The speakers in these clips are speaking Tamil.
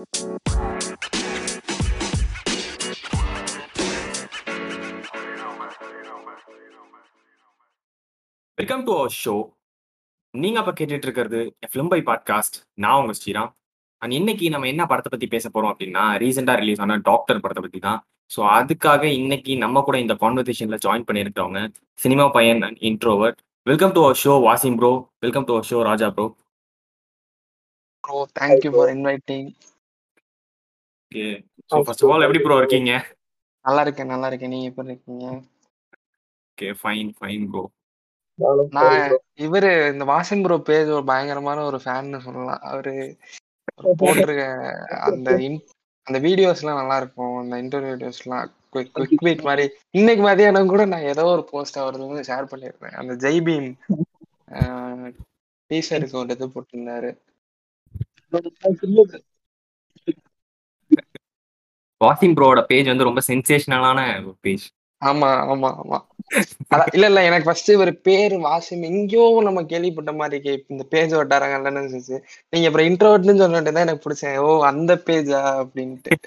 வெல்கம் டு அவர் ஷோ நீங்க அப்ப கேட்டுட்டு இருக்கிறது ஃபிலிம் பை பாட்காஸ்ட் நான் உங்க ஸ்ரீராம். அண்ட் இன்னைக்கு நம்ம என்ன படத்தை பத்தி பேச போறோம் அப்படின்னா ரீசெண்டா ரிலீஸ் ஆன டாக்டர் படத்தை பத்தி தான். ஸோ அதுக்காக இன்னைக்கு நம்ம கூட இந்த கான்வர்சேஷன்ல ஜாயின் பண்ணியிருக்கிறவங்க சினிமா பையன் and introvert welcome to our show Wasim bro welcome to our show Raja bro bro thank you for inviting okay. First of all எப்படி ப்ரோ இருக்கீங்க? நல்லா இருக்கேன் நல்லா இருக்கேன். நீங்க எப்படி இருக்கீங்க? ஓகே ஃபைன் ஃபைன் ப்ரோ நான் இவரு இந்த வாசன் ப்ரோ பேஜ் ஒரு பயங்கரமான ஒரு ஃபேன்னு சொல்லலாம். அவரு போட்டிருக்க அந்த இன்- அந்த வீடியோஸ் எல்லாம் நல்லா இருக்கும். அந்த இன்டர்வியூ வீடியோஸ் எல்லாம் குவிக் குவிக் மாதிரி. இன்னைக்கு மதியானம் கூட நான் ஏதோ ஒரு போஸ்ட் அவர்ல இருந்து ஷேர் பண்ணிருந்தேன் அந்த ஜெய் பீம் டீசருக்கு ஒரு இது போட்டிருந்தாரு. வாசிம் ப்ரோவோட பேஜ் வந்து ரொம்ப சென்சேஷனலான ஒரு பேஜ் ஆமா ஆமா ஆமா. அதான் இல்ல இல்ல எனக்கு ஃபர்ஸ்ட் இவர் பேரு வாசிம் எங்கேயோ நம்ம கேள்விப்பட்ட மாதிரி இந்த பேஜ் வட்டாரங்கள்லன்னு இருந்துச்சு நீங்க அப்புறம் இன்ட்ரோவர்ட்னு சொன்னது தான் எனக்கு பிடிச்சேன். ஓ அந்த பேஜா அப்படின்ட்டு.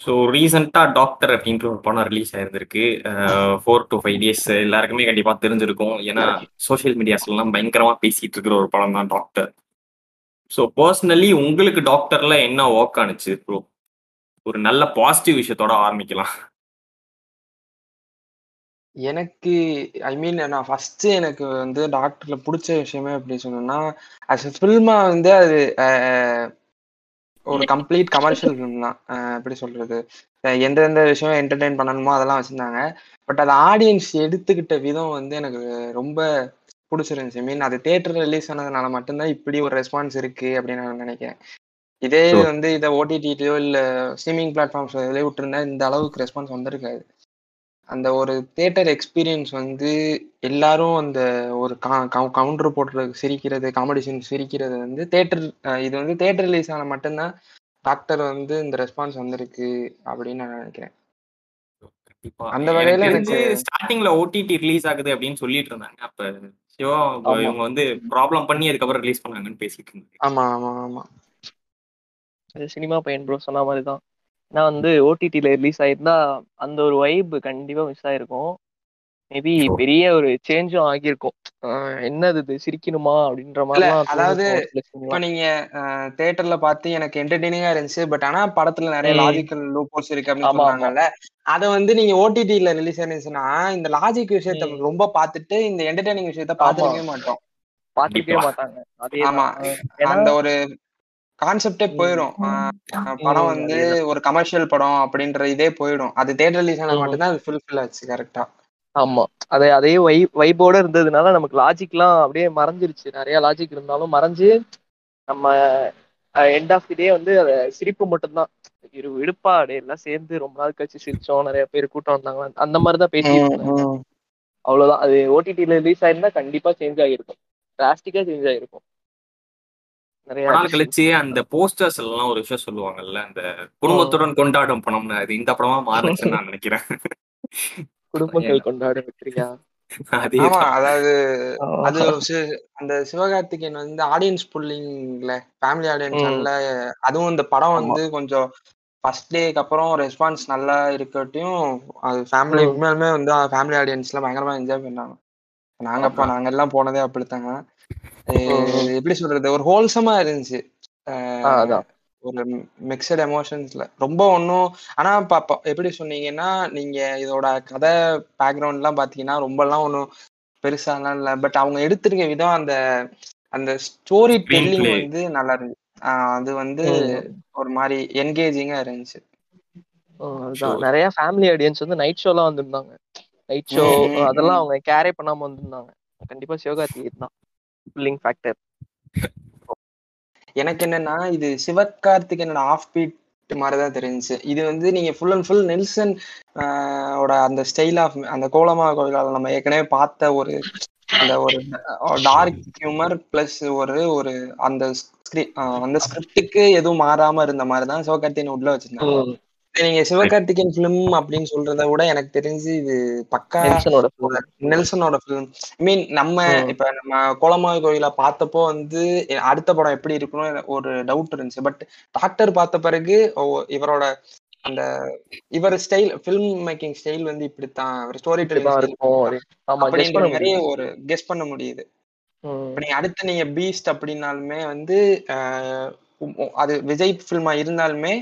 ஸோ ரீசெண்டாக டாக்டர் அப்படின்ற ஒரு படம் ரிலீஸ் ஆயிருந்திருக்கு. ஃபோர் டு ஃபைவ் டேஸ் எல்லாருக்குமே கண்டிப்பாக தெரிஞ்சிருக்கும். ஏன்னா சோஷியல் மீடியாஸ்லாம் பயங்கரமாக பேசிட்டு இருக்கிற ஒரு படம் தான் டாக்டர் ஸோ பர்சனலி உங்களுக்கு டாக்டர்ல என்ன ஒர்க் ஆனுச்சு ப்ரோ ஒரு நல்ல பாசிட்டிவ் விஷயத்தோட ஆரம்பிக்கலாம். எனக்கு ஐ மீன் நான் ஃபர்ஸ்ட் எனக்கு வந்து டாக்டர்ல பிடிச்ச விஷயமே எப்படி சொன்னேன்னா அஸ் ஃபில்மா வந்து அது ஒரு கம்ப்ளீட் கமர்ஷியல் ஃபிலிம் தான். எப்படி சொல்றது? எந்தெந்த விஷயம் என்டர்டெயின் பண்ணணுமோ அதெல்லாம் வச்சிருந்தாங்க. பட் அது ஆடியன்ஸ் எடுத்துக்கிட்ட விதம் வந்து எனக்கு ரொம்ப பிடிச்சிருந்துச்சு. மீன் அது தியேட்டர் ரிலீஸ் ஆனதுனால மட்டும்தான் இப்படி ஒரு ரெஸ்பான்ஸ் இருக்கு அப்படின்னு நான் நினைக்கிறேன். இதே. வந்து இதை ஓடிடிலையோ இல்லை ஸ்ட்ரீமிங் பிளாட்ஃபார்ம்ஸ் இதுலயோ விட்டுருந்தா இந்த அளவுக்கு ரெஸ்பான்ஸ் வந்திருக்காது. அந்த ஒரு தியேட்டர் எக்ஸ்பீரியன்ஸ் வந்து எல்லாரும் அந்த ஒரு கவுண்டர் போடுறது சிரிக்கிறது காமெடி சீன் சிரிக்கிறது வந்து தேட்டர் இது வந்து தேட்டர் ரிலீஸ் ஆன மட்டும்தான் டாக்டர் வந்து இந்த ரெஸ்பான்ஸ் வந்திருக்கு அப்படின்னு நான் நினைக்கிறேன். அந்த வகையில எனக்கு- ஸ்டார்டிங்ல ஓடிடி ரிலீஸ் ஆகுது அப்படின்னு சொல்லிட்டு இருந்தாங்க. அப்ப சிவா. இவங்க வந்து ப்ராப்ளம் பண்ணி அதுக்கப்புறம் ரிலீஸ் பண்ணாங்கன்னு பேசிட்டு இருந்தாங்க ஆமா ஆமா ஆமா. அது சினிமா பையன் ப்ரோ சொன்ன மாதிரி தான் நான் வந்து ஓடிடியில் ரிலீஸ் ஆயிருந்தா அந்த ஒரு வைப் கண்டிப்பா மிஸ் ஆயிருக்கும். மேபி. பெரிய ஒரு சேஞ்சும் ஆகியிருக்கும் என்னது இது சிரிக்கணுமா அப்படின்ற மாதிரிலாம் அதாவது இப்ப. நீங்க தியேட்டர்ல பார்த்து எனக்கு என்டர்டெய்னிங்கா இருந்துச்சு பட் ஆனா படத்துல நிறைய. லாஜிக்கல் லூப்போஸ் இருக்கு அப்படின்னு. சொன்னாங்கல்ல அத வந்து நீங்க ஓடிடில ரிலீஸ் ஆனிச்சுன்னா இந்த லாஜிக் விஷயத்த. ரொம்ப பார்த்துட்டு இந்த என்டர்டெய்னிங் விஷயத்த ஆமா. பார்த்துருக்கவே மாட்டோம் கண்டிப்பா. மாட்டாங்க ஆமா அந்த ஒரு கான்செப்டே போயிடும் படம் வந்து. ஒரு கமர்ஷியல் படம் அப்படின்ற இதே போயிடும் அது தேட்டர் ரிலீஸ் ஆனா. மட்டும்தான் அது ஃபுல்ஃபில் ஆச்சு கரெக்டா ஆமா. அதே அதே வை வைபோட இருந்ததுனால நமக்கு லாஜிக்லாம் அப்படியே மறைஞ்சிருச்சு. நிறைய லாஜிக் இருந்தாலும் மறைஞ்சு நம்ம எண்ட் ஆஃப் தி டே வந்து அத சிரிப்பு மட்டும்தான். இரு விடுப்பா அப்படியே எல்லாம் சேர்ந்து ரொம்ப நாள் கழிச்சு சிரிச்சோம். நிறைய பேர் கூட்டம் வந்தாங்க. அந்த மாதிரி தான் பேசிட்டு இருந்தாங்க அவ்வளவுதான். அது ஓடிடில ரிலீஸ் ஆயிருந்தா கண்டிப்பா சேஞ்ச் ஆகிருக்கும் டிராஸ்டிக்கா சேஞ்ச் ஆகிருக்கும் நிறைய நாள். கழிச்சு அந்த போஸ்டர்ஸ் எல்லாம் ஒரு விஷயம் சொல்லுவாங்கல்ல அந்த குடும்பத்துடன் கொண்டாடும் படம்னு அது இந்த படமா மாறுச்சுன்னு நான் நினைக்கிறேன். குடும்பங்கள் கொண்டாட வைக்கிறியா ஆமா அதாவது அது அந்த சிவகார்த்திகேயன் வந்து ஆடியன்ஸ் புல்லிங்ல ஃபேமிலி. நல்ல அதுவும் இந்த படம். வந்து கொஞ்சம் ஃபர்ஸ்ட் டேக்கு அப்புறம் ரெஸ்பான்ஸ் நல்லா இருக்கட்டும் அது ஃபேமிலி ம். உண்மையாலுமே வந்து ஃபேமிலி ஆடியன்ஸ்லாம் பயங்கரமா என்ஜாய் பண்ணாங்க நாங்க அப்ப. நாங்க எல்லாம் போனதே அப்படித்தாங்க எப்படி சொல்றது ஒரு ஹோல்சமா இருந்துச்சு ஒரு மிக்சட் எமோஷன்ஸ்ல ரொம்ப ஒன்றும் ஆனா பாப்பா எப்படி சொன்னீங்கன்னா நீங்க இதோட கதை பேக்ரவுண்ட்லாம் பாத்தீங்கன்னா ரொம்பலாம் ஒன்றும் பெருசாலாம் இல்லை. பட் அவங்க எடுத்திருக்க விதம் அந்த அந்த ஸ்டோரி டெல்லிங். வந்து நல்லா இருந்துச்சு ஆஹ் அது வந்து. ஒரு மாதிரி என்கேஜிங்கா இருந்துச்சு. நிறைய ஃபேமிலி ஆடியன்ஸ் வந்து நைட் ஷோலாம் வந்திருந்தாங்க. நைட் ஷோ அதெல்லாம். அவங்க கேரே பண்ணாம வந்திருந்தாங்க. கண்டிப்பா சிவகார்த்திகேயன் தான். புல்லிங் ஃபேக்டர் எனக்கு என்னன்னா இது சிவகார்த்திகேயனோட ஆஃப் பீட் மாதிரி தான் தெரிஞ்சுச்சு. இது வந்து நீங்க ஃபுல் அண்ட் ஃபுல் நெல்சன் ஆஹ் ஓட அந்த ஸ்டைல் ஆஃப் அந்த கோலமா கோவிலால் நம்ம ஏற்கனவே பார்த்த ஒரு அந்த ஒரு டார்க் ஹியூமர் பிளஸ் ஒரு ஒரு அந்த அந்த ஸ்கிரிப்டுக்கு எதுவும் மாறாம இருந்த மாதிரி தான் சிவகார்த்திகேயன் உள்ள வச்சிருந்தாங்க. நீங்க சிவகார்த்திகேயன் பிலிம் அப்படின்னு சொல்றத விட எனக்கு தெரிஞ்சு இது பக்கா நெல்சனோட பிலிம் ஐ மீன் நம்ம. இப்ப நம்ம கோலமாவு கோயில பார்த்தப்போ வந்து அடுத்த படம் எப்படி இருக்கணும் ஒரு டவுட் இருந்துச்சு. பட் டாக்டர் பார்த்த பிறகு இவரோட அந்த இவர் ஸ்டைல் ஃபில்ம் மேக்கிங் ஸ்டைல் வந்து இப்படித்தான். ஸ்டோரி டெல்லிங் முடியும் ஒரு கெஸ் பண்ண முடியுது. நீங்க அடுத்து நீங்க பீஸ்ட் அப்படின்னாலுமே வந்து அது விஜய் ஃபில்மா இருந்தாலுமே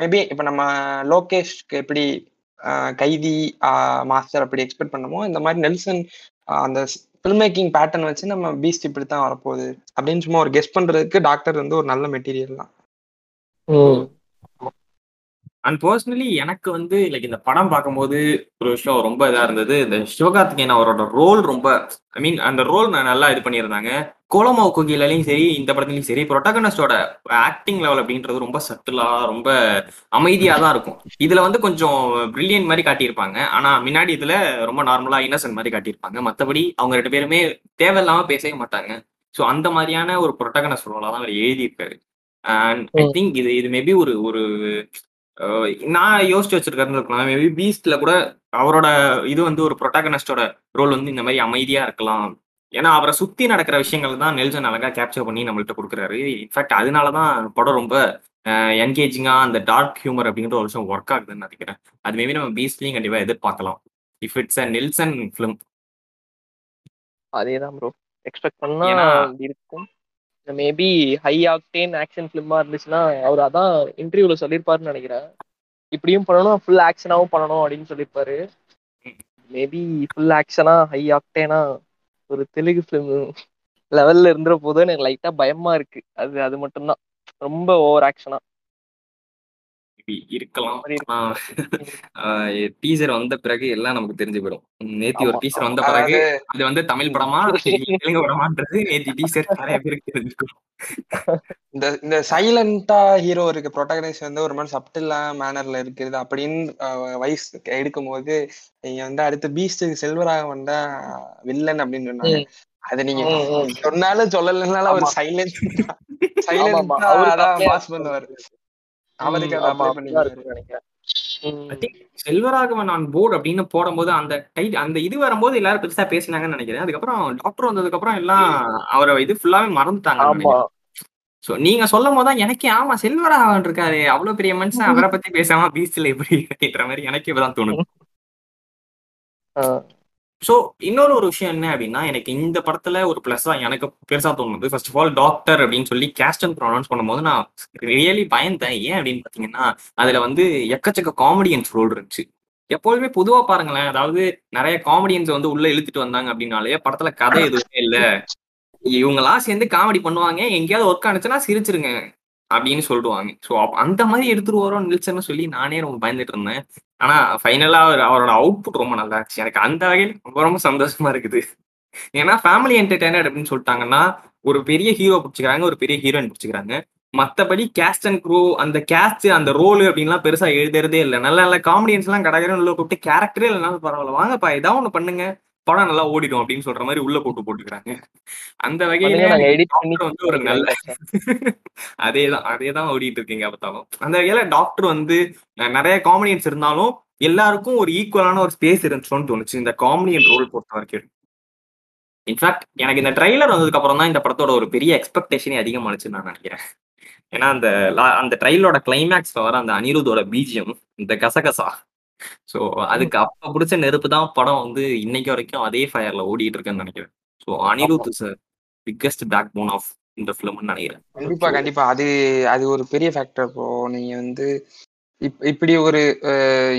மேபி இப்ப நம்ம லோகேஷ்க்கு எப்படி ஆஹ் கைதி மாஸ்டர் அப்படி எக்ஸ்பெக்ட் பண்ணமோ இந்த மாதிரி நெல்சன் அந்த ஃபில்ம் மேக்கிங் பேட்டர்ன் வச்சு நம்ம பீஸ்ட் இப்படித்தான் வரப்போகுது. அப்படின்னு சும்மா ஒரு கெஸ்ட் பண்றதுக்கு டாக்டர் வந்து ஒரு நல்ல மெட்டீரியல் தான். அண்ட் பர்சனலி எனக்கு வந்து லைக் இந்த படம் பார்க்கும்போது ஒரு விஷயம் ரொம்ப இதா இருந்தது. இந்த சிவகார்த்திகேயன் அவரோட ரோல் ரொம்ப ஐ மீன் அந்த ரோல் நல்லா இது பண்ணியிருந்தாங்க. கோலமாவு கோகிலையும் சரி இந்த படத்துலயும் சரி ப்ரொட்டகனிஸ்டோட ஆக்டிங் லெவல் அப்படின்றது ரொம்ப சட்டிலா ரொம்ப அமைதியா தான் இருக்கும். இதுல வந்து கொஞ்சம் பிரில்லியன் மாதிரி காட்டியிருப்பாங்க. ஆனா முன்னாடி இதுல ரொம்ப நார்மலா இன்னசென்ட் மாதிரி காட்டியிருப்பாங்க. மத்தபடி அவங்க ரெண்டு பேருமே தேவையில்லாம பேசவே மாட்டாங்க. ஸோ அந்த மாதிரியான ஒரு ப்ரொட்டகனஸ்ட் ரோலா தான் அவர் எழுதியிருக்காரு. And I. திங்க் இது இது மேபி ஒரு ஒரு நான் யோசிச்சு வச்சிருக்காருன்னு இருக்கலாம். மேபி பீஸ்ட்ல கூட அவரோட இது வந்து ஒரு ப்ரொட்டாகனிஸ்டோட ரோல் வந்து இந்த மாதிரி அமைதியா இருக்கலாம். ஏன்னா அவரை சுத்தி நடக்கிற விஷயங்கள் தான் நெல்சன் அழகா கேப்சர் பண்ணி நம்மள்ட்ட கொடுக்குறாரு. இன்ஃபேக்ட் அதனாலதான் படம் ரொம்ப என்கேஜிங்கா அந்த டார்க் ஹியூமர் அப்படிங்கிற ஒரு விஷயம் ஒர்க் ஆகுதுன்னு நினைக்கிறேன். அது மேபி நம்ம பீஸ்ட்லயும் கண்டிப்பா எதிர்பார்க்கலாம். If it's a Nelson film அதேதான் ப்ரோ எக்ஸ்பெக்ட் பண்ணா இருக்கும். மேபி ஹை ஆக்டேன் ஆக்ஷன் ஃபிலிமா இருந்துச்சுன்னா அவர் அதான் இன்டர்வியூல சொல்லியிருப்பாருன்னு நினைக்கிறேன். இப்படியும் பண்ணணும் ஃபுல் ஆக்ஷனாவும் பண்ணணும் அப்படின்னு சொல்லியிருப்பாரு. மேபி ஃபுல் ஆக்ஷனா ஹை ஆக்டேனா ஒரு தெலுங்கு ஃபிலிம் லெவல்ல இருந்துற போது எனக்கு லைட்டா பயமா இருக்கு. அது அது மட்டும்தான். ரொம்ப ஓவர் ஆக்ஷனா இருக்கலாம். டீசர் வந்த பிறகு எல்லாம் நமக்கு தெரிஞ்சு போயிடும் நேத்தி ஒரு. டீசர் வந்த பிறகு அது வந்து தமிழ் படமா தெலுங்கு படமான்றது நேத்தி டீசர் நிறைய பேருக்கு தெரிஞ்சிருக்கும் இந்த இந்த சைலண்டா ஹீரோ இருக்கு ப்ரொட்டகனைஸ் வந்து ஒரு மாதிரி சப்டில்லா மேனர்ல இருக்கிறது அப்படின்னு வயசு எடுக்கும்போது நீங்க வந்து அடுத்து பீஸ்டுக்கு செல்வராகவன் தான் வில்லன் அப்படின்னு சொன்னாங்க. அது நீங்க. சொன்னாலும் சொல்லலைனாலும் ஒரு. சைலண்ட். சைலண்டா பாஸ் பண்ணுவாரு செல்வராகவன் ஆன் போர்டு அப்படின்னு போடும்போது அந்த டைட் அந்த இது வரும்போது எல்லாரும் பெருசா பேசினாங்கன்னு நினைக்கிறேன். அதுக்கப்புறம் டாக்டர் வந்ததுக்கு அப்புறம் எல்லாம் அவரை இது ஃபுல்லாவே மறந்துட்டாங்க சோ நீங்க சொல்லும் போதுதான் எனக்கே ஆமா செல்வராகவன் இருக்காரு அவ்வளவு பெரிய மனுஷன் அவரை பத்தி பேசாம பீச்ல எப்படி அப்படின்ற மாதிரி எனக்கு இப்பதான் தோணுது. ஸோ சோ இன்னொரு ஒரு விஷயம் என்ன அப்படின்னா எனக்கு இந்த படத்துல ஒரு பிளஸ்ஸா எனக்கு பெருசா தோணுது. ஃபர்ஸ்ட் ஆஃப் ஆல் டாக்டர் அப்படின்னு சொல்லி கேஸ்ட் அண்ட் ப்ரொனவுன்ஸ் பண்ணும்போது நான் ரியலி பயந்தேன். ஏன் அப்படின்னு பாத்தீங்கன்னா அதுல வந்து எக்கச்சக்க காமெடியன்ஸ் ரோல் இருந்துச்சு. எப்போதுமே பொதுவா பாருங்களேன் அதாவது நிறைய காமெடியன்ஸ் வந்து உள்ள இழுத்துட்டு வந்தாங்க அப்படின்னாலே படத்துல கதை எதுவுமே இல்ல. இவங்கெல்லாம் சேர்ந்து காமெடி பண்ணுவாங்க. எங்கேயாவது ஒர்க் ஆனிச்சுன்னா சிரிச்சிருங்க அப்படின்னு சொல்லிடுவாங்க ஸோ அந்த மாதிரி எடுத்துட்டு வரோம் நில்சன்னு சொல்லி நானே ரொம்ப பயந்துட்டு இருந்தேன். ஆனா ஃபைனலா அவரோட அவுட்புட் ரொம்ப நல்லா இருந்துச்சு எனக்கு அந்த வகையில் ரொம்ப ரொம்ப சந்தோஷமா இருக்குது. ஏன்னா ஃபேமிலி என்டர்டைனர் அப்படின்னு சொல்லிட்டாங்கன்னா ஒரு பெரிய ஹீரோ பிடிச்சிக்கிறாங்க ஒரு பெரிய ஹீரோயின் பிடிச்சிக்கிறாங்க. மத்தபடி கேஸ்ட் அண்ட் க்ரோ அந்த கேஸ்ட் அந்த ரோல் அப்படின்லாம் பெருசா எழுதுறதே இல்லை. நல்ல நல்ல காமெடியன்ஸ் எல்லாம் கடகரன்னு உள்ள கூப்பிட்டு கேரக்டரே இல்லைனாலும் பரவாயில்ல. வாங்கப்பா ஏதாவது ஒன்று பண்ணுங்க. படம் நல்லா ஓடிடும் அப்படின்னு சொல்ற மாதிரி உள்ள போட்டு போட்டுக்கிறாங்க. அந்த வகையில வந்து ஒரு நல்ல அதேதான் அதேதான் ஓடிட்டு இருக்கீங்க பார்த்தாலும். அந்த வகையில டாக்டர் வந்து நிறைய காமெடியன்ஸ் இருந்தாலும் எல்லாருக்கும் ஒரு ஈக்குவலான ஒரு ஸ்பேஸ் இருந்துச்சோன்னு தோணுச்சு. இந்த காமெடியன் ரோல் பொறுத்த வரைக்கும். இன்ஃபேக்ட் எனக்கு இந்த ட்ரைலர் வந்ததுக்கு அப்புறம் தான் இந்த படத்தோட ஒரு பெரிய எக்ஸ்பெக்டேஷனே அதிகமானுச்சுன்னு நான் நினைக்கிறேன். ஏன்னா அந்த அந்த ட்ரைலோட கிளைமேக்ஸ்ல வர அந்த அனிருத்தோட பீஜியம் இந்த கசகசா. ஸோ அதுக்கு அப்ப பிடிச்ச நெருப்பு தான் படம் வந்து இன்னைக்கு வரைக்கும் அதே ஃபயர்ல ஓடிட்டு இருக்குன்னு நினைக்கிறேன். So Anirudh is biggest backbone of இந்த ஃபிலிம்னு நினைக்கிறேன். கண்டிப்பா கண்டிப்பா. அது அது ஒரு பெரிய ஃபேக்டர் ப்ரோ நீங்க வந்து இப்- இப்படி ஒரு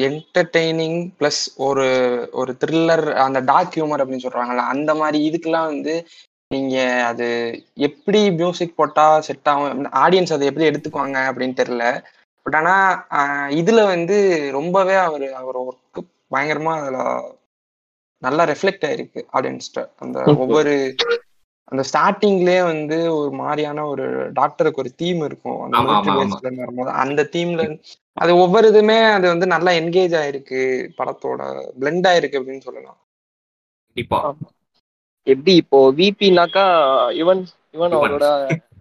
என்டர்டெய்னிங் பிளஸ் ஒரு ஒரு த்ரில்லர் அந்த டார்க் ஹியூமர் அப்படின்னு சொல்றாங்கல்ல அந்த மாதிரி இதுக்கெல்லாம் வந்து நீங்க அது எப்படி மியூசிக் போட்டா செட் ஆகும்? ஆடியன்ஸ் அதை எப்படி எடுத்துக்குவாங்க அப்படின்னு தெரியல. பட் ஆனா இதுல வந்து ரொம்பவே அவர் அவர் ஒர்க் பயங்கரமா அதுல நல்லா ரெஃப்ளெக்ட் ஆயிருக்கு ஆடியன்ஸ்ட அந்த ஒவ்வொரு அந்த ஸ்டார்டிங்லயே வந்து ஒரு மாதிரியான ஒரு டாக்டருக்கு ஒரு தீம் இருக்கும். அந்த வரும்போது அந்த தீம்ல அது ஒவ்வொரு இதுமே அது வந்து நல்லா என்கேஜ் ஆயிருக்கு படத்தோட பிளெண்ட் ஆயிருக்கு அப்படின்னு சொல்லலாம். கண்டிப்பா. எப்படி இப்போ விபினாக்கா யுவன் யுவன். அவரோட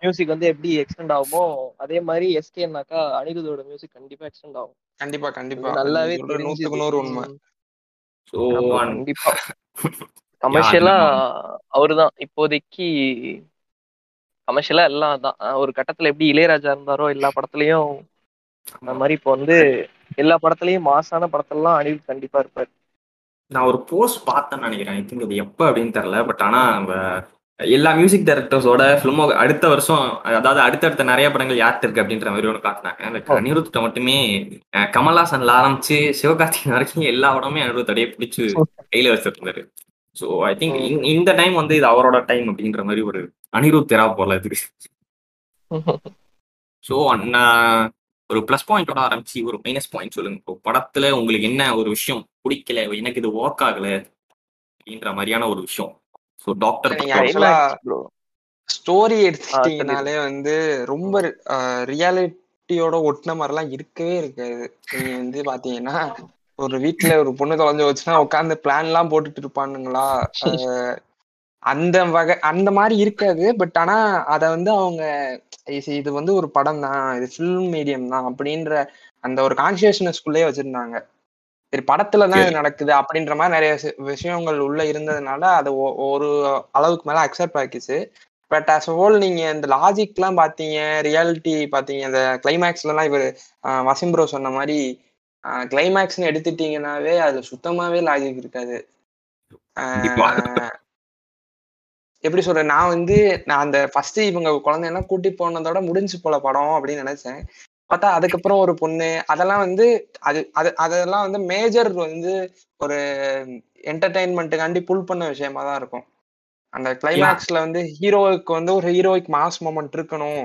மியூசிக் வந்து எப்படி எக்ஸ்டெண்ட் ஆகுமோ அதே மாதிரி எஸ்கேனாக்கா அனிருதோட மியூசிக் கண்டிப்பா எக்ஸ்டெண்ட் ஆகும். கண்டிப்பா கண்டிப்பா. நல்லாவே நூத்துக்கு நூறு உண்மை. ஆமா கண்டிப்பா. கமர்ஷியலா அவருதான். இப்போதைக்கு கமர்ஷியலா எல்லாம் தான் ஒரு கட்டத்துல எப்படி இளையராஜா இருந்தாரோ எல்லா படத்துலயும் அந்த மாதிரி இப்போ வந்து எல்லா படத்துலயும் மாசான படத்துலலாம் அனிருத் கண்டிப்பா இருப்பாரு. நான் ஒரு போஸ்ட் பார்த்தேன்னு நினைக்கிறேன். ஐ திங்க் அது எப்போ அப்படின்னு தெரியல பட் ஆனா நம்ம எல்லா மியூசிக் டைரக்டர்ஸோட ஃபிலிமோ அடுத்த வருஷம் அதாவது அடுத்தடுத்த நிறைய படங்கள் யார்கிட்ட இருக்கு அப்படின்ற மாதிரி ஒன்று காட்டினாங்க. எனக்கு. அனிருத்த மட்டுமே கமல்ஹாசன்ல ஆரம்பிச்சு சிவகார்த்திகேயன் வரைக்கும் எல்லா படமே அனிருத் அப்படியே பிடிச்சு கையில வச்சிருந்தாரு. ஸோ ஐ திங்க் இந்த டைம் வந்து இது அவரோட டைம் அப்படின்ற மாதிரி ஒரு அனிருத் தெரா போல இது ஸோ ஒரு ப்ளஸ் பாயிண்டோட ஆரம்பிச்சு ஒரு மைனஸ் பாயிண்ட் சொல்லுங்க படத்துல உங்களுக்கு என்ன ஒரு விஷயம் பிடிக்கல? எனக்கு இது ஒர்க் ஆகல அப்படின்ற மாதிரியான ஒரு விஷயம். ஸோ டாக்டர் ஸ்டோரி எடுத்துக்கிட்டீங்கனாலே வந்து ரொம்ப ரியாலிட்டியோட ஒட்டின மாதிரிலாம் இருக்கவே இருக்காது. நீங்க வந்து பாத்தீங்கன்னா ஒரு வீட்ல ஒரு பொண்ணு தொலைஞ்சு வச்சுன்னா உட்காந்து பிளான் எல்லாம் போட்டுட்டு இருப்பானுங்களா? அந்த வகை அந்த மாதிரி இருக்காது. பட் ஆனா அத வந்து அவங்க இது- இது வந்து ஒரு படம் தான் இது ஃபில்ம் மீடியம் தான். அப்படின்ற அந்த ஒரு கான்சியஸ்னஸ்குள்ளேயே வச்சிருந்தாங்க. சரி படத்துல தான். நடக்குது அப்படின்ற மாதிரி நிறைய விஷயங்கள் உள்ள இருந்ததுனால அது ஒரு அளவுக்கு மேல அக்செப்ட் ஆக்கிச்சு பட் அஸ் ஹோல் நீங்க இந்த லாஜிக் எல்லாம் பாத்தீங்க ரியாலிட்டி பாத்தீங்க இந்த கிளைமேக்ஸ்ல எல்லாம் இவர் வசிம் ப்ரோ சொன்ன மாதிரி கிளைமேக்ஸ்னு எடுத்துட்டீங்கன்னாவே அதுல சுத்தமாவே லாஜிக் இருக்காது. எப்படி சொல்றேன் நான் வந்து நான் அந்த ஃபர்ஸ்ட் இவங்க குழந்தையெல்லாம் கூட்டி போனதோட முடிஞ்சு போல படம் அப்படின்னு நினைச்சேன். பார்த்தா அதுக்கப்புறம் ஒரு பொண்ணு. அதெல்லாம் வந்து அது அது அதெல்லாம் வந்து மேஜர் வந்து ஒரு என்டர்டைன்மெண்ட்டுக்காண்டி புல் பண்ண விஷயமா தான் இருக்கும். அந்த கிளைமேக்ஸ்ல வந்து ஹீரோவுக்கு வந்து ஒரு ஹீரோயிக் மாஸ் மொமெண்ட் இருக்கணும்.